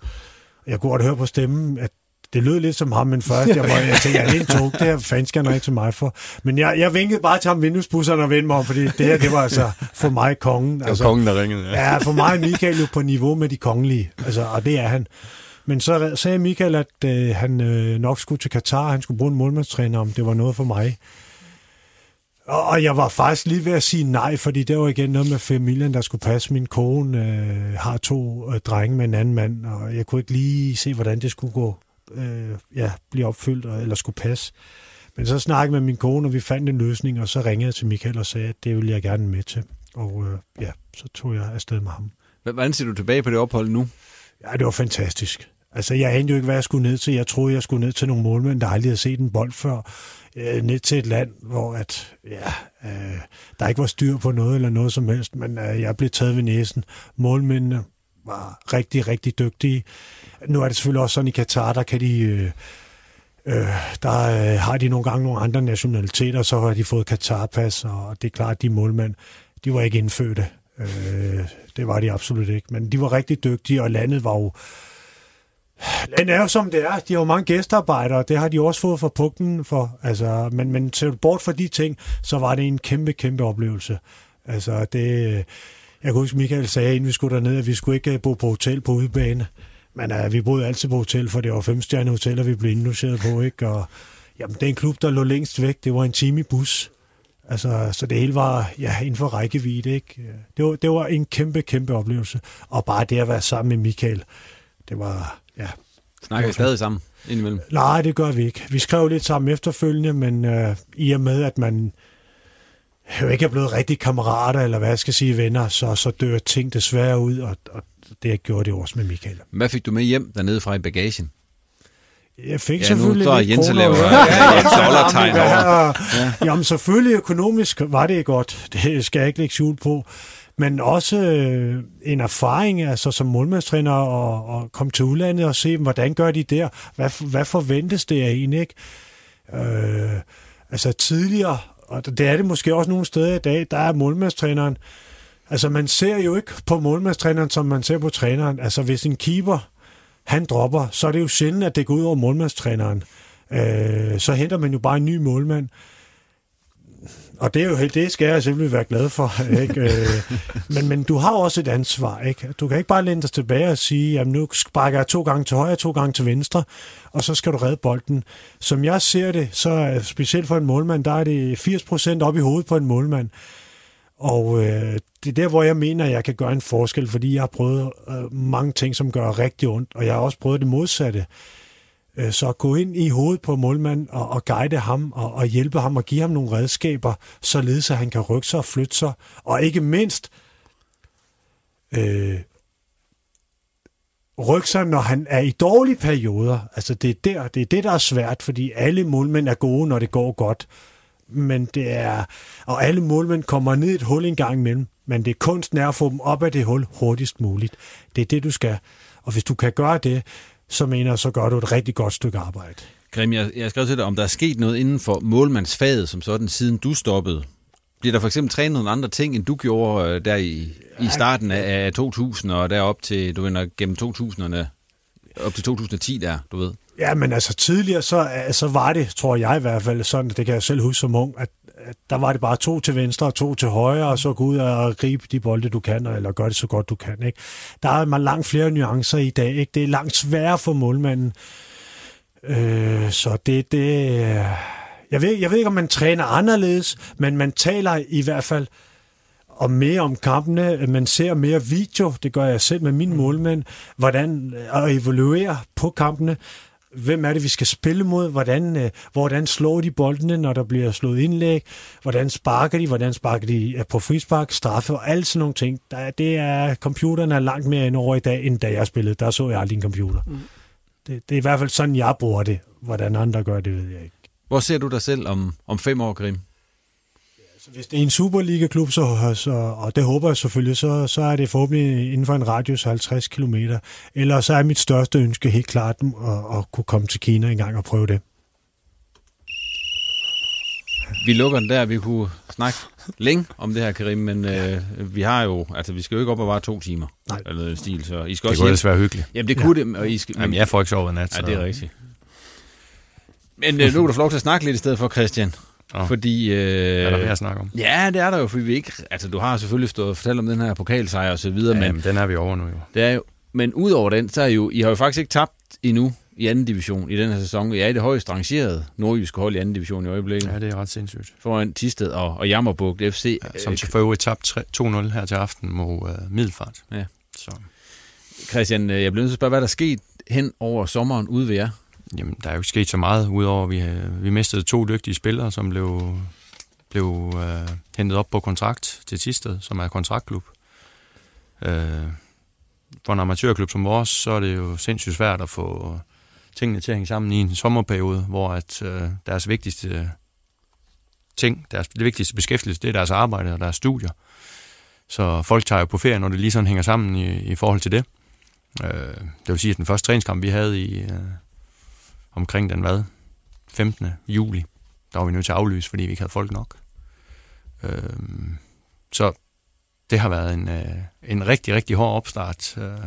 S4: Jeg kunne godt høre på stemmen, at det lød lidt som ham, men først, jeg, må, jeg tænkte, er det en tog? Det her fanden skal han ikke til mig for. Men jeg, jeg vinkede bare til ham vinduesbusserne og vendte mig om, fordi det her, det var altså for mig kongen.
S3: Det var
S4: altså,
S3: kongen, der ringede.
S4: Ja. ja, for mig er Michael jo på niveau med de kongelige, altså, og det er han. Men så sagde Michael, at øh, han øh, nok skulle til Katar, han skulle bruge en målmandstræner, om det var noget for mig. Og jeg var faktisk lige ved at sige nej, fordi det var igen noget med familien, der skulle passe. Min kone øh, har to øh, drenge med en anden mand, og jeg kunne ikke lige se, hvordan det skulle gå, øh, ja, blive opfyldt eller skulle passe. Men så snakkede med min kone, og vi fandt en løsning, og så ringede jeg til Michael og sagde, at det ville jeg gerne med til. Og øh, ja, så tog jeg afsted med ham.
S1: Hvordan ser du tilbage på det ophold nu?
S4: Ja, det var fantastisk. Altså, jeg anede jo ikke, hvad jeg skulle ned til. Jeg troede, jeg skulle ned til nogle målmænd, der aldrig havde set en bold før øh, ned til et land, hvor at, ja, øh, der ikke var styr på noget eller noget som helst, men øh, jeg blev taget ved næsen. Målmændene var rigtig, rigtig dygtige. Nu er det selvfølgelig også sådan i Katar, der kan de... Øh, Øh, der øh, har de nogle gange nogle andre nationaliteter, så har de fået Katarpas, og det er klart, at de målmænd, de var ikke indfødte. Øh, det var de absolut ikke, men de var rigtig dygtige, og landet var jo Landet er jo som det er. De har jo mange gæstearbejdere, det har de også fået fra pugten for. Altså, men, men til bort fra de ting, så var det en kæmpe, kæmpe oplevelse. Altså, det... Jeg kunne huske, Michael sagde, inden vi skulle derned, at vi skulle ikke bo på hotel på udebane. Men uh, vi boede altid på hotel, for det var femstjerne hoteller, vi blev indlogeret på, ikke? Og jamen, det er en klub, der lå længst væk. Det var en time i bus. Altså, så det hele var ja, inden for rækkevidde, ikke? Det var, det var en kæmpe, kæmpe oplevelse. Og bare det at være sammen med Michael, det var, ja.
S1: Snakker I stadig sammen indimellem?
S4: Nej, det gør vi ikke. Vi skrev lidt sammen efterfølgende, men øh, i og med, at man jo ikke er blevet rigtig kammerater, eller hvad jeg skal sige, venner, så, så dør ting desværre ud, og, og det gjorde det også med Michael.
S1: Hvad fik du med hjem dernede fra i bagagen?
S4: Jeg fik ja, selvfølgelig
S1: nu lidt Jens laver ja, ja, dollartegn over.
S4: Ja. Jamen selvfølgelig økonomisk var det godt, det skal jeg ikke lægge skjul på men også øh, en erfaring altså som målmandstræner og, og komme til udlandet og se, hvordan gør de der? Hvad, hvad forventes det af en, ikke? Øh, altså tidligere, og det er det måske også nogle steder i dag, der er målmandstræneren, altså man ser jo ikke på målmandstræneren, som man ser på træneren. Altså hvis en keeper, han dropper, så er det jo sjældent, at det går ud over målmandstræneren. Øh, så henter man jo bare en ny målmand og det er jo helt, det skal jeg selvfølgelig være glad for. Ikke? Øh, men, men du har også et ansvar. Ikke? Du kan ikke bare læne dig tilbage og sige, at nu sparker jeg to gange til højre, to gange til venstre, og så skal du redde bolden. Som jeg ser det, så er specielt for en målmand, der er det 80% op i hovedet på en målmand. Og øh, det er der, hvor jeg mener, at jeg kan gøre en forskel, fordi jeg har prøvet øh, mange ting, som gør rigtig ondt, og jeg har også prøvet det modsatte. Øh, så gå ind i hovedet på målmanden og, og guide ham og, og hjælpe ham og give ham nogle redskaber, således at han kan rykke sig og flytte sig. Og ikke mindst øh, rykke sig, når han er i dårlige perioder. Altså det er, der, det er det, der er svært, fordi alle målmænd er gode, når det går godt. Men det er, og alle målmænd kommer ned i et hul en gang imellem, men det er kunsten er at få dem op af det hul hurtigst muligt. Det er det, du skal. Og hvis du kan gøre det, så mener så gør du et rigtig godt stykke arbejde.
S1: Grim, jeg, jeg skrev til dig, om der er sket noget inden for målmandsfaget, som sådan, siden du stoppede. Bliver der for eksempel trænet nogle andre ting, end du gjorde øh, der i, i starten af, af 2000 og derop til, du ved, gennem 2000'erne, op til 2010 der, du ved?
S4: Ja, men altså tidligere, så, så var det, tror jeg i hvert fald, sådan, det kan jeg selv huske som ung, at der var det bare to til venstre og to til højre, og så gå ud og gribe de bolde, du kan, eller gøre det så godt, du kan. Ikke? Der er man langt flere nuancer i dag. Ikke? Det er langt sværere for målmanden. Øh, så det, det, jeg ved, jeg ved ikke, om man træner anderledes, men man taler i hvert fald og mere om kampene. Man ser mere video, det gør jeg selv med mine målmænd, hvordan at evaluere på kampene. Hvem er det, vi skal spille mod? Hvordan, øh, hvordan slår de boldene, når der bliver slået indlæg? Hvordan sparker de? Hvordan sparker de på frispark, straffe og alle sådan nogle ting? Der, det er, computeren er langt mere ind over i dag, end da jeg spillede. Der så jeg aldrig en computer. Mm. Det, det er i hvert fald sådan, jeg bruger det. Hvordan andre gør det, ved jeg ikke.
S1: Hvor ser du dig selv om, om fem år, Grim?
S4: Så hvis det er en Superliga-klub, så, så, og det håber jeg selvfølgelig, så, så er det forhåbentlig inden for en radius 50 km. Eller så er mit største ønske helt klart at, at kunne komme til Kina en gang og prøve det.
S1: Vi lukker den der. Vi kunne snakke længe om det her, Karim, men øh, vi har jo, altså vi skal jo ikke op og bare to timer.
S4: Nej.
S1: Eller stil, så I skal
S3: det
S1: også
S3: kunne ellers være hyggeligt.
S1: Jamen det kunne ja. det, og I skal...
S3: Jamen jeg får ikke sovet nat.
S1: Så... Ja, det er rigtigt. Men øh, nu kan du få lov til at snakke lidt i stedet for, Christian.
S3: Oh.
S1: Fordi... Øh,
S3: er der mere at snakke om?
S1: Ja, det er der jo, fordi vi ikke... Altså, du har selvfølgelig stået og fortalt om den her pokalsejr og så videre,
S3: ja,
S1: men...
S3: den er vi over nu jo.
S1: Det er jo... Men udover den, så er jo... I har jo faktisk ikke tabt endnu i anden division i den her sæson. Jeg er i det højst rangerede nordjyske hold i anden division i øjeblikket.
S3: Ja, det er ret sindssygt.
S1: Foran Tisted og, og Jammerbugt FC.
S3: Ja, som til øvrigt tabt 2-0 her til aften mod uh, Middelfart.
S1: Ja. Så. Christian, øh, jeg bliver nødt til at spørge, hvad der er sket hen over sommeren ude ved jer?
S3: Jamen, der er jo ikke sket så meget, udover at vi, øh, vi mistede to dygtige spillere, som blev, blev øh, hentet op på kontrakt til Tisted, som er kontraktklub. Øh, for en amatørklub som vores, så er det jo sindssygt svært at få tingene til at hænge sammen i en sommerperiode, hvor at øh, deres vigtigste ting, deres det vigtigste beskæftigelse, det er deres arbejde og deres studier. Så folk tager jo på ferie, når det lige sådan hænger sammen i, i forhold til det. Øh, det vil sige, at den første træningskamp, vi havde i øh, omkring den hvad, 15. juli, der var vi nødt til at aflyse, fordi vi ikke havde folk nok. Øh, så det har været en, øh, en rigtig, rigtig hård opstart. Øh,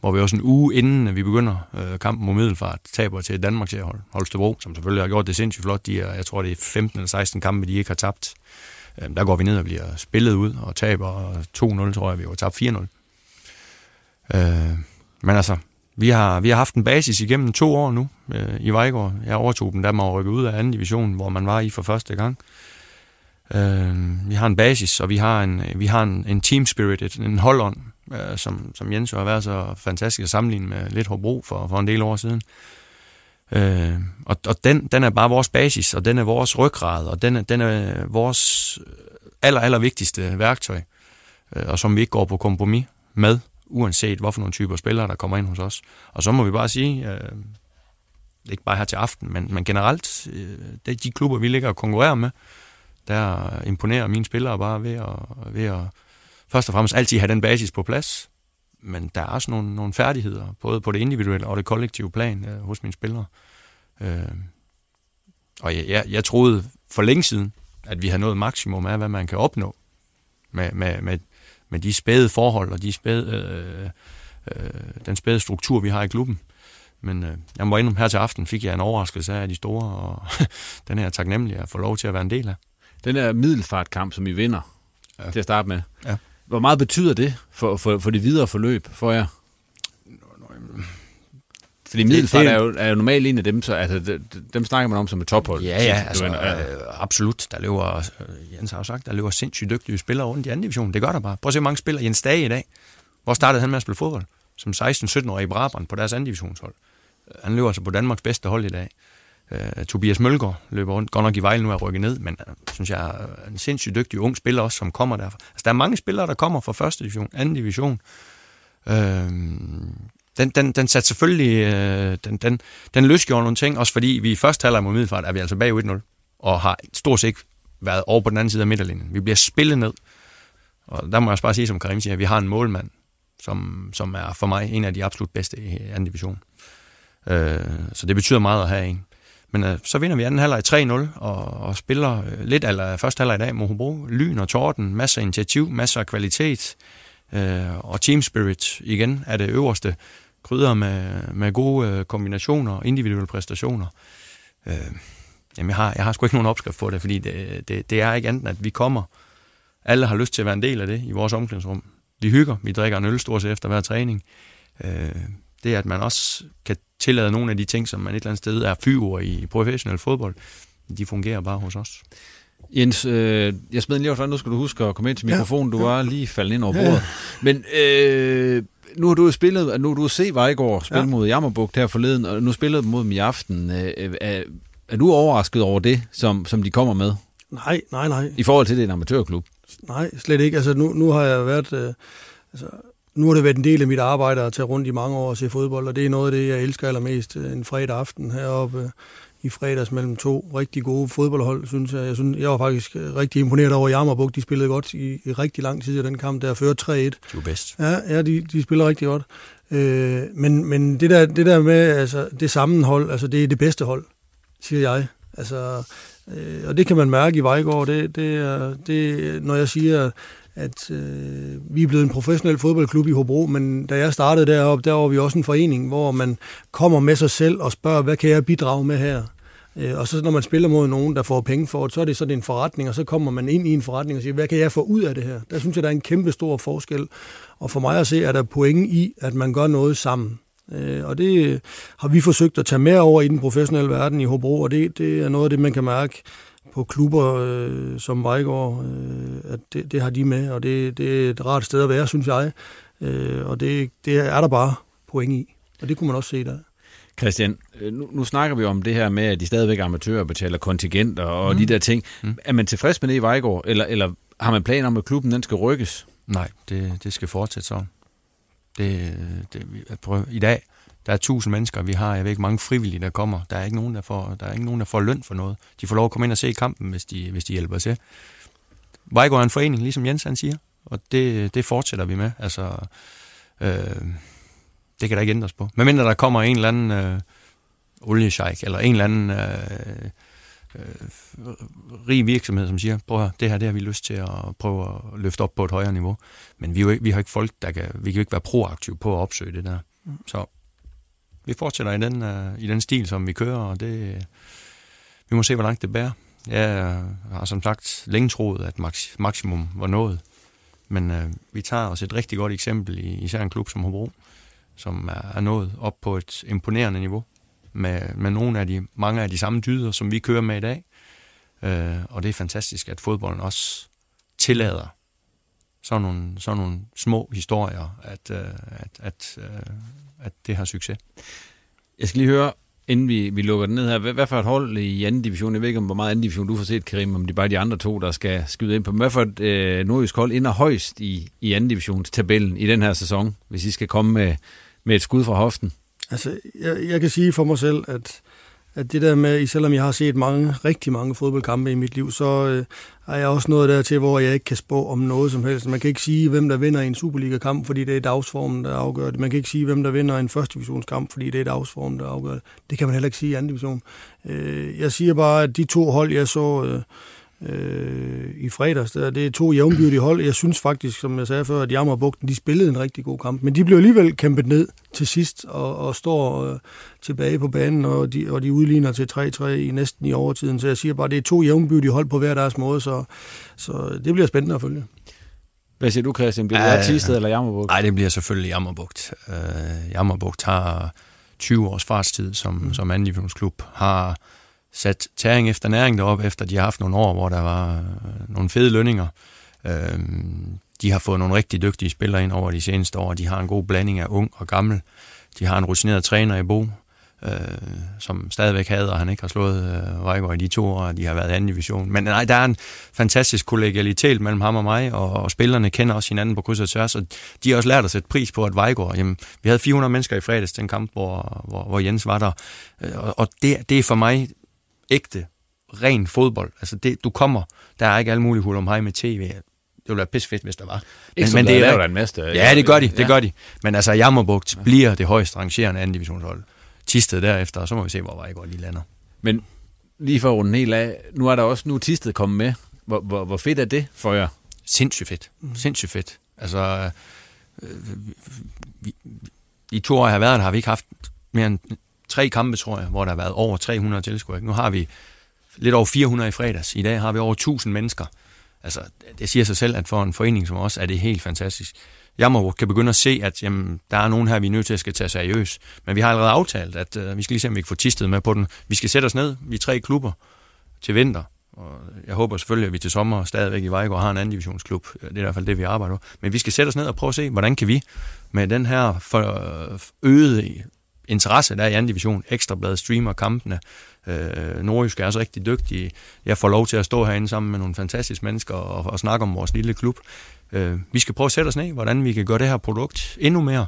S3: hvor vi også en uge inden vi begynder øh, kampen mod Middelfart, taber til Danmarks hold, Holstebro, som selvfølgelig har gjort det sindssygt flot. De er, jeg tror, det er 15 eller 16 kampe, de ikke har tabt. Øh, der går vi ned og bliver spillet ud og taber 2-0, tror jeg, vi har tabt 4-0. Øh, men altså, vi har, vi har haft en basis igennem to år nu øh, i Vejgaard. Jeg overtog dem, da man rykkede ud af anden division, hvor man var i for første gang. Øh, vi har en basis, og vi har en, vi har en, en team spirit, en holdånd, øh, som, som Jens jo har været så fantastisk at sammenligne med lidt Hobro for, for en del år siden. Øh, og og den, den er bare vores basis, og den er vores ryggrad, og den er, den er vores aller, aller vigtigste værktøj, øh, og som vi ikke går på kompromis med, uanset hvorfor nogle typer spillere, der kommer ind hos os. Og så må vi bare sige, øh, ikke bare her til aften, men, men generelt, øh, det er de klubber, vi ligger og konkurrerer med, der imponerer mine spillere bare ved at, ved at først og fremmest altid have den basis på plads, men der er også nogle, nogle færdigheder, både på det individuelle og det kollektive plan øh, hos mine spillere. Øh, og jeg, jeg, jeg troede for længe siden, at vi havde nået maksimum af, hvad man kan opnå med, med, med, med de spæde forhold og de spæde, øh, øh, den spæde struktur, vi har i klubben. Men øh, jeg må indom her til aften, fik jeg en overraskelse af de store, og den er jeg taknemmelig at få lov til at være en del af.
S1: Den der middelfartkamp, som I vinder ja. til at starte med,
S3: ja.
S1: Hvor meget betyder det for, for, for det videre forløb for jer? Fordi Middelfart er jo, er jo normalt en af dem, så altså, dem snakker man om som et tophold.
S3: Ja, ja, altså, øh, absolut. Der løber, øh, Jens har jo sagt, der løber sindssygt dygtige spillere rundt i anden division. Det gør der bare. Prøv at se, hvor mange spillere Jens Dage i dag. Hvor startede han med at spille fodbold? Som 16-17-årig i Brabrand på deres anden divisionshold. han løber altså på Danmarks bedste hold i dag. Uh, Tobias Mølgaard løber rundt, godt nok i Vejle nu er rykket ned, men uh, synes jeg er en sindssygt dygtig ung spiller også, som kommer derfra. Altså, der er mange spillere, der kommer fra første division, anden division. Uh, den, den, den satte selvfølgelig, øh, den, den, den løsgjorde nogle ting, også fordi vi i første halvleg mod Middelfart er vi altså bag 1-0, og har stort set været over på den anden side af midterlinjen. Vi bliver spillet ned, og der må jeg også bare sige, som Karim siger, at vi har en målmand, som, som er for mig en af de absolut bedste i anden division. Øh, så det betyder meget at have en. Men øh, så vinder vi anden halvleg 3-0 og, og spiller øh, lidt eller første halvleg i dag mod Hobro. Lyn og torden, masser af initiativ, masser af kvalitet øh, Øh, og team spirit igen er det øverste. Krydder med, med gode øh, kombinationer og individuelle præstationer. Øh, jamen jeg har, jeg har sgu ikke nogen opskrift på det, fordi det, det, det er ikke andet, at vi kommer. Alle har lyst til at være en del af det i vores omklædningsrum. Vi hygger, vi drikker en øl stort set efter hver træning. Øh, det er, at man også kan tillade nogle af de ting, som man et eller andet sted er fyre i professionel fodbold, de fungerer bare hos os.
S1: Jens, øh, jeg smed lige over, nu skal du huske at komme ind til mikrofonen. Ja, du var lige faldet ind over bordet. Ja. Men øh, nu har du spillet, nu har du set Vejgaard spille ja. mod Jammerbugt her forleden, og nu spillede mod dem i aften. Øh, er, er du overrasket over det, som, som de kommer med?
S2: Nej, nej, nej.
S1: I forhold til, det er en amatørklub?
S2: Nej, slet ikke. Altså, nu, nu har jeg været... Øh, altså, nu har det været en del af mit arbejde at tage rundt i mange år og se fodbold, og det er noget af det, jeg elsker allermest. En fredag aften heroppe i fredags mellem to rigtig gode fodboldhold, synes jeg. Jeg, synes, jeg var faktisk rigtig imponeret over Jammerbuk. De spillede godt i, i rigtig lang tid i den kamp, der førte 3-1. De
S3: var bedst.
S2: Ja, ja de, de spiller rigtig godt. Øh, men men det, der, det der med altså, det sammenhold, altså det er det bedste hold, siger jeg. Altså, øh, og det kan man mærke i Vejgaard. Det, det, er, det, når jeg siger, at øh, vi er blevet en professionel fodboldklub i Hobro, men da jeg startede deroppe, der var vi også en forening, hvor man kommer med sig selv og spørger, hvad kan jeg bidrage med her? Øh, og så når man spiller mod nogen, der får penge for det, så er det sådan en forretning, og så kommer man ind i en forretning og siger, hvad kan jeg få ud af det her? Der synes jeg, der er en kæmpe stor forskel. Og for mig at se, er der pointe i, at man gør noget sammen. Øh, og det har vi forsøgt at tage med over i den professionelle verden i Hobro, og det, det er noget af det, man kan mærke på klubber øh, som Vejgaard, øh, at det, det har de med, og det, det er et rart sted at være, synes jeg. Øh, og det, det er der bare point i, og det kunne man også se der.
S1: Christian, øh, nu, nu snakker vi om det her med, at de stadigvæk amatører betaler kontingenter og mm. de der ting. Mm. Er man tilfreds med det i Vejgaard, eller, eller har man planer om, at klubben den skal rykkes?
S3: Nej, det, det skal fortsætte så. Det, det, prøv, I dag der er tusind mennesker, vi har, jeg ved ikke, mange frivillige, der kommer. Der er ikke nogen, der får, der er ikke nogen, der får løn for noget. De får lov at komme ind og se kampen, hvis de, hvis de hjælper til. Vejgaard er en forening, ligesom Jens han siger, og det, det fortsætter vi med. Altså, øh, det kan der ikke ændres på. Men mindre der kommer en eller anden øh, oliesjejk, eller en eller anden øh, øh, rig virksomhed, som siger, prøv at det her det har vi lyst til at prøve at løfte op på et højere niveau. Men vi, jo ikke, vi har ikke folk, der kan, vi kan jo ikke være proaktive på at opsøge det der. Så vi fortsætter i den, uh, i den stil, som vi kører, og det, vi må se, hvor langt det bærer. Jeg har som sagt længe troet, at max, maksimum var nået, men uh, vi tager os et rigtig godt eksempel i især en klub som Hobro, som er, er nået op på et imponerende niveau, med, med nogle af de, mange af de samme dyder, som vi kører med i dag. Uh, og det er fantastisk, at fodbolden også tillader sådan nogle, sådan nogle små historier, at, uh, at, at, uh, at det har succes.
S1: Jeg skal lige høre, inden vi, vi lukker den ned her, hvad, hvad for et hold i anden division, jeg ved ikke, om hvor meget anden division du har set, Karim, om det er bare de andre to, der skal skyde ind på. Hvad for et øh, nordjysk hold ender højst i, i anden divisionstabellen i den her sæson, hvis I skal komme med, med et skud fra hoften?
S2: Altså, jeg, jeg kan sige for mig selv, at at det der med, selvom jeg har set mange, rigtig mange fodboldkampe i mit liv, så øh, er jeg også nået dertil, hvor jeg ikke kan spå om noget som helst. Man kan ikke sige, hvem der vinder en Superliga-kamp, fordi det er dagsformen, der afgør det. Man kan ikke sige, hvem der vinder en første divisionskamp, fordi det er dagsformen, der afgør det. Det kan man heller ikke sige i anden division. Øh, jeg siger bare, at de to hold, jeg så... Øh, øh, i fredags. Det er to jævnbyrdige hold. Jeg synes faktisk, som jeg sagde før, at Jammer Bugten, de spillede en rigtig god kamp. Men de blev alligevel kæmpet ned til sidst og, og står øh, tilbage på banen, og de, og de udligner til 3-3 i næsten i overtiden. Så jeg siger bare, at det er to jævnbyrdige hold på hver deres måde, så, så det bliver spændende at følge.
S1: Hvad siger du, Christian? Bliver det Tisted eller Jammerbugt?
S3: Nej, det bliver selvfølgelig Jammerbugt. Uh, Jammerbugt har 20 års fartstid som, mm. som anden divisionsklub, har sat tæring efter næring derop, efter de har haft nogle år, hvor der var øh, nogle fede lønninger. Øh, de har fået nogle rigtig dygtige spillere ind over de seneste år. De har en god blanding af ung og gammel. De har en rutineret træner i Bo. øh, som stadigvæk havde, og han ikke har slået øh, Vejgaard i de to år, de har været i anden division. Men nej, der er en fantastisk kollegialitet mellem ham og mig, og, og spillerne kender også hinanden på kryds og tværs, og de har også lært at sætte pris på, at Vejgaard, jamen, vi havde 400 mennesker i fredags, den kamp, hvor, hvor, hvor Jens var der, øh, og, og det, det er for mig ægte, ren fodbold. Altså det, du kommer, der er ikke alle mulige hul om hej med tv. Det ville være pisse fedt, hvis der var.
S1: Men, men det er en masse.
S3: Ja, det gør de, det ja. gør de. Men altså, Jammerbugt ja. bliver det højst rangerende anden divisionshold. Tisted derefter, og så må vi se, hvor Vejgaard lige lander.
S1: Men lige for at runde helt af, nu er der også nu Tisted kommet med. Hvor, hvor, hvor fedt er det for jer?
S3: Sindssygt fedt. Mm. Sindssygt fedt. Altså, øh, vi, i to år, jeg har været der, har vi ikke haft mere end tre kampe, tror jeg, hvor der har været over 300 tilskuere. Nu har vi lidt over 400 i fredags. I dag har vi over 1000 mennesker. Altså, det siger sig selv, at for en forening som os, er det helt fantastisk. Jeg må kan begynde at se, at jamen, der er nogen her, vi er nødt til at skal tage seriøst. Men vi har allerede aftalt, at øh, vi skal lige se, om vi kan få tistet med på den. Vi skal sætte os ned, vi er tre klubber til vinter. Og jeg håber selvfølgelig, at vi til sommer stadigvæk i Vejgaard har en anden divisionsklub. Øh, det er i hvert fald det, vi arbejder på. Men vi skal sætte os ned og prøve at se, hvordan kan vi med den her for øh, øgede interesse, der er i anden division, ekstrablad streamer kampene, Øh, Nordjysk er også rigtig dygtige. Jeg får lov til at stå herinde sammen med nogle fantastiske mennesker og, og snakke om vores lille klub. Øh, vi skal prøve at sætte os ned, hvordan vi kan gøre det her produkt endnu mere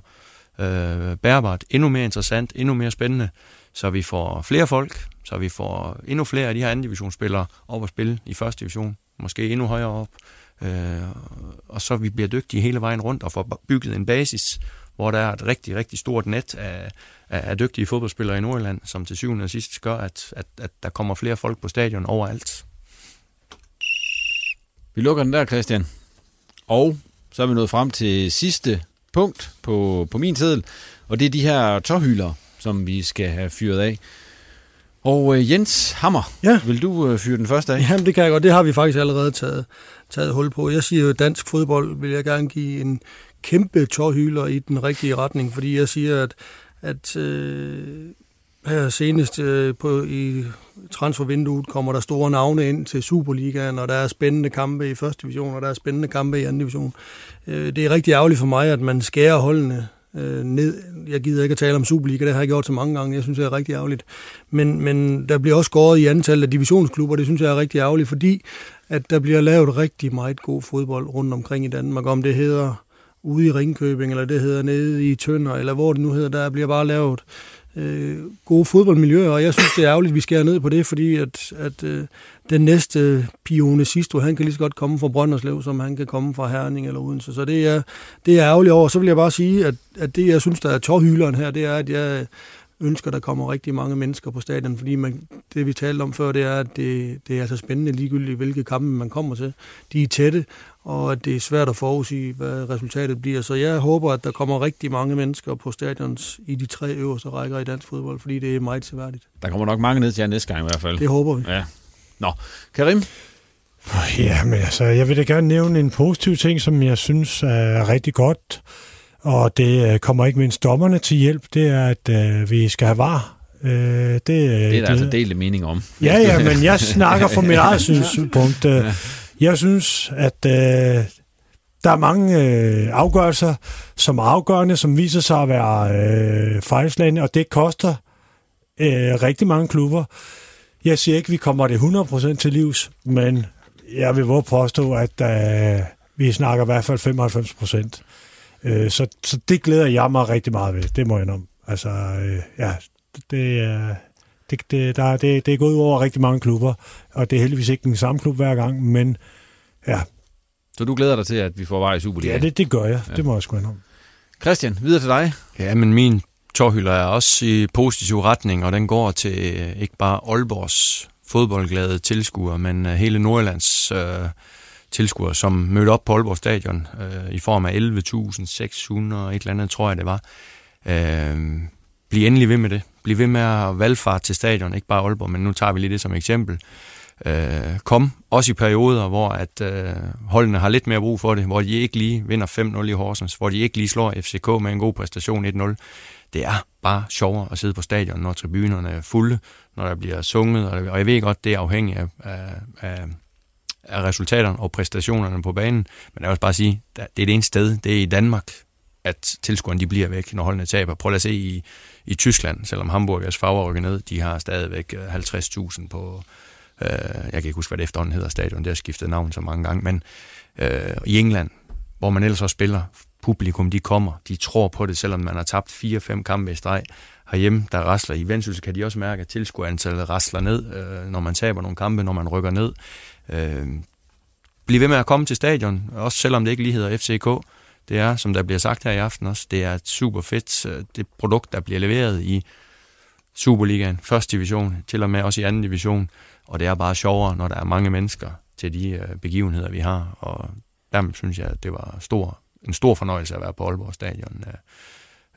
S3: øh, bærbart, endnu mere interessant, endnu mere spændende, så vi får flere folk, så vi får endnu flere af de her anden divisionsspillere op at spille i første division, måske endnu højere op, øh, og så vi bliver dygtige hele vejen rundt og får bygget en basis, hvor der er et rigtig, rigtig stort net af, af, af dygtige fodboldspillere i Nordjylland, som til syvende og sidst gør, at, at, at der kommer flere folk på stadion overalt.
S1: Vi lukker den der, Christian. Og så er vi nået frem til sidste punkt på, på min tid, og det er de her tårhylder, som vi skal have fyret af. Og øh, Jens Hammer, ja. vil du øh, fyre den første af?
S2: Jamen det kan jeg godt, det har vi faktisk allerede taget, taget hul på. Jeg siger jo, dansk fodbold vil jeg gerne give en kæmpe tårhyler i den rigtige retning, fordi jeg siger, at, at øh, her senest øh, på, i transfervinduet kommer der store navne ind til Superligaen, og der er spændende kampe i første division, og der er spændende kampe i anden division. Øh, det er rigtig ærgerligt for mig, at man skærer holdene øh, ned. Jeg gider ikke at tale om Superliga, det har jeg gjort så mange gange. Jeg synes, det er rigtig ærgerligt. Men, men der bliver også skåret i antallet af divisionsklubber, det synes jeg er rigtig ærgerligt, fordi at der bliver lavet rigtig meget god fodbold rundt omkring i Danmark. Om det hedder ude i Ringkøbing, eller det hedder nede i Tønder, eller hvor det nu hedder, der bliver bare lavet øh, gode fodboldmiljøer, og jeg synes, det er ærgerligt, at vi skærer ned på det, fordi at, at øh, den næste Pione Sisto, han kan lige så godt komme fra Brønderslev, som han kan komme fra Herning eller Odense. Så det er, det er ærgerligt over. Så vil jeg bare sige, at, at det, jeg synes, der er tårhyleren her, det er, at jeg ønsker, at der kommer rigtig mange mennesker på stadion, fordi man, det, vi talte om før, det er, at det, det er så spændende ligegyldigt, hvilke kampe man kommer til. De er tætte, og at det er svært at forudsige, hvad resultatet bliver. Så jeg håber, at der kommer rigtig mange mennesker på stadions i de tre øverste rækker i dansk fodbold, fordi det er meget seværdigt.
S1: Der kommer nok mange ned til jer næste gang i hvert fald.
S2: Det håber vi.
S1: Ja. Nå, Karim?
S4: Ja, men altså, jeg vil da gerne nævne en positiv ting, som jeg synes er rigtig godt, og det øh, kommer ikke mindst dommerne til hjælp, det er, at øh, vi skal have var.
S1: Øh, det, det er der det, altså delte mening om.
S4: Ja, ja, men jeg snakker fra mit eget synspunkt. Øh, ja. Jeg synes, at øh, der er mange øh, afgørelser, som er afgørende, som viser sig at være øh, fejlslagende, og det koster øh, rigtig mange klubber. Jeg siger ikke, at vi kommer det 100% til livs, men jeg vil våge påstå, at øh, vi snakker i hvert fald 95%. Øh, så, så det glæder jeg mig rigtig meget ved, det må jeg om. Altså, øh, ja, det er... Det, det, der, det, det er gået ud over rigtig mange klubber, og det er heldigvis ikke den samme klub hver gang, men ja.
S1: Så du glæder dig til, at vi får vej i Superligaen?
S4: Ja, det, det gør jeg. Ja. Det må jeg sgu om.
S1: Christian, videre til dig.
S3: Ja, men min tårhylder er også i positiv retning, og den går til ikke bare Aalborgs fodboldglade tilskuere, men øh, hele Nordjyllands øh, tilskuere, som mødte op på Aalborg Stadion øh, i form af 11.600 et eller andet, tror jeg det var. Øh, bliv endelig ved med det blive ved med at valgfare til stadion, ikke bare Aalborg, men nu tager vi lige det som eksempel. Øh, kom, også i perioder, hvor at øh, holdene har lidt mere brug for det, hvor de ikke lige vinder 5-0 i Horsens, hvor de ikke lige slår FCK med en god præstation 1-0. Det er bare sjovere at sidde på stadion, når tribunerne er fulde, når der bliver sunget, og jeg ved godt, det er afhængigt af, af, af af resultaterne og præstationerne på banen. Men jeg vil også bare sige, det er det ene sted, det er i Danmark, at tilskuerne de bliver væk, når holdene taber. Prøv at se i, i Tyskland, selvom Hamburgers farver rykker ned, de har stadigvæk øh, 50.000 på, øh, jeg kan ikke huske, hvad det efterhånden hedder stadion, det har skiftet navn så mange gange, men øh, i England, hvor man ellers også spiller, publikum de kommer, de tror på det, selvom man har tabt 4-5 kampe i streg. Herhjemme, der rasler i Vendsyssel, kan de også mærke, at tilskuerantallet rasler ned, øh, når man taber nogle kampe, når man rykker ned. Øh, bliv ved med at komme til stadion, også selvom det ikke lige hedder FCK. Det er, som der bliver sagt her i aften også, det er et super fedt øh, det produkt, der bliver leveret i Superligaen, første division, til og med også i anden division. Og det er bare sjovere, når der er mange mennesker til de øh, begivenheder, vi har. Og dermed synes jeg, at det var stor, en stor fornøjelse at være på Aalborg Stadion.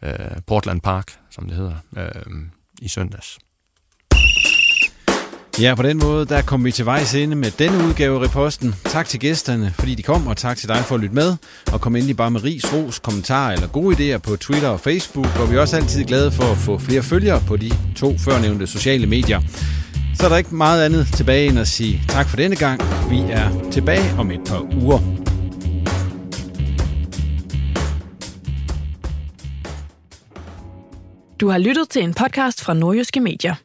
S3: Øh, Portland Park, som det hedder, i søndags.
S1: Ja, på den måde, der kom vi til vejs ende med denne udgave af Reposten. Tak til gæsterne, fordi de kom, og tak til dig for at lytte med. Og kom endelig bare med ris, ros, kommentarer eller gode idéer på Twitter og Facebook, hvor vi er også altid glade for at få flere følgere på de to førnævnte sociale medier. Så er der ikke meget andet tilbage end at sige tak for denne gang. Vi er tilbage om et par uger.
S6: Du har lyttet til en podcast fra Nordjyske Medier.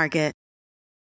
S7: Market.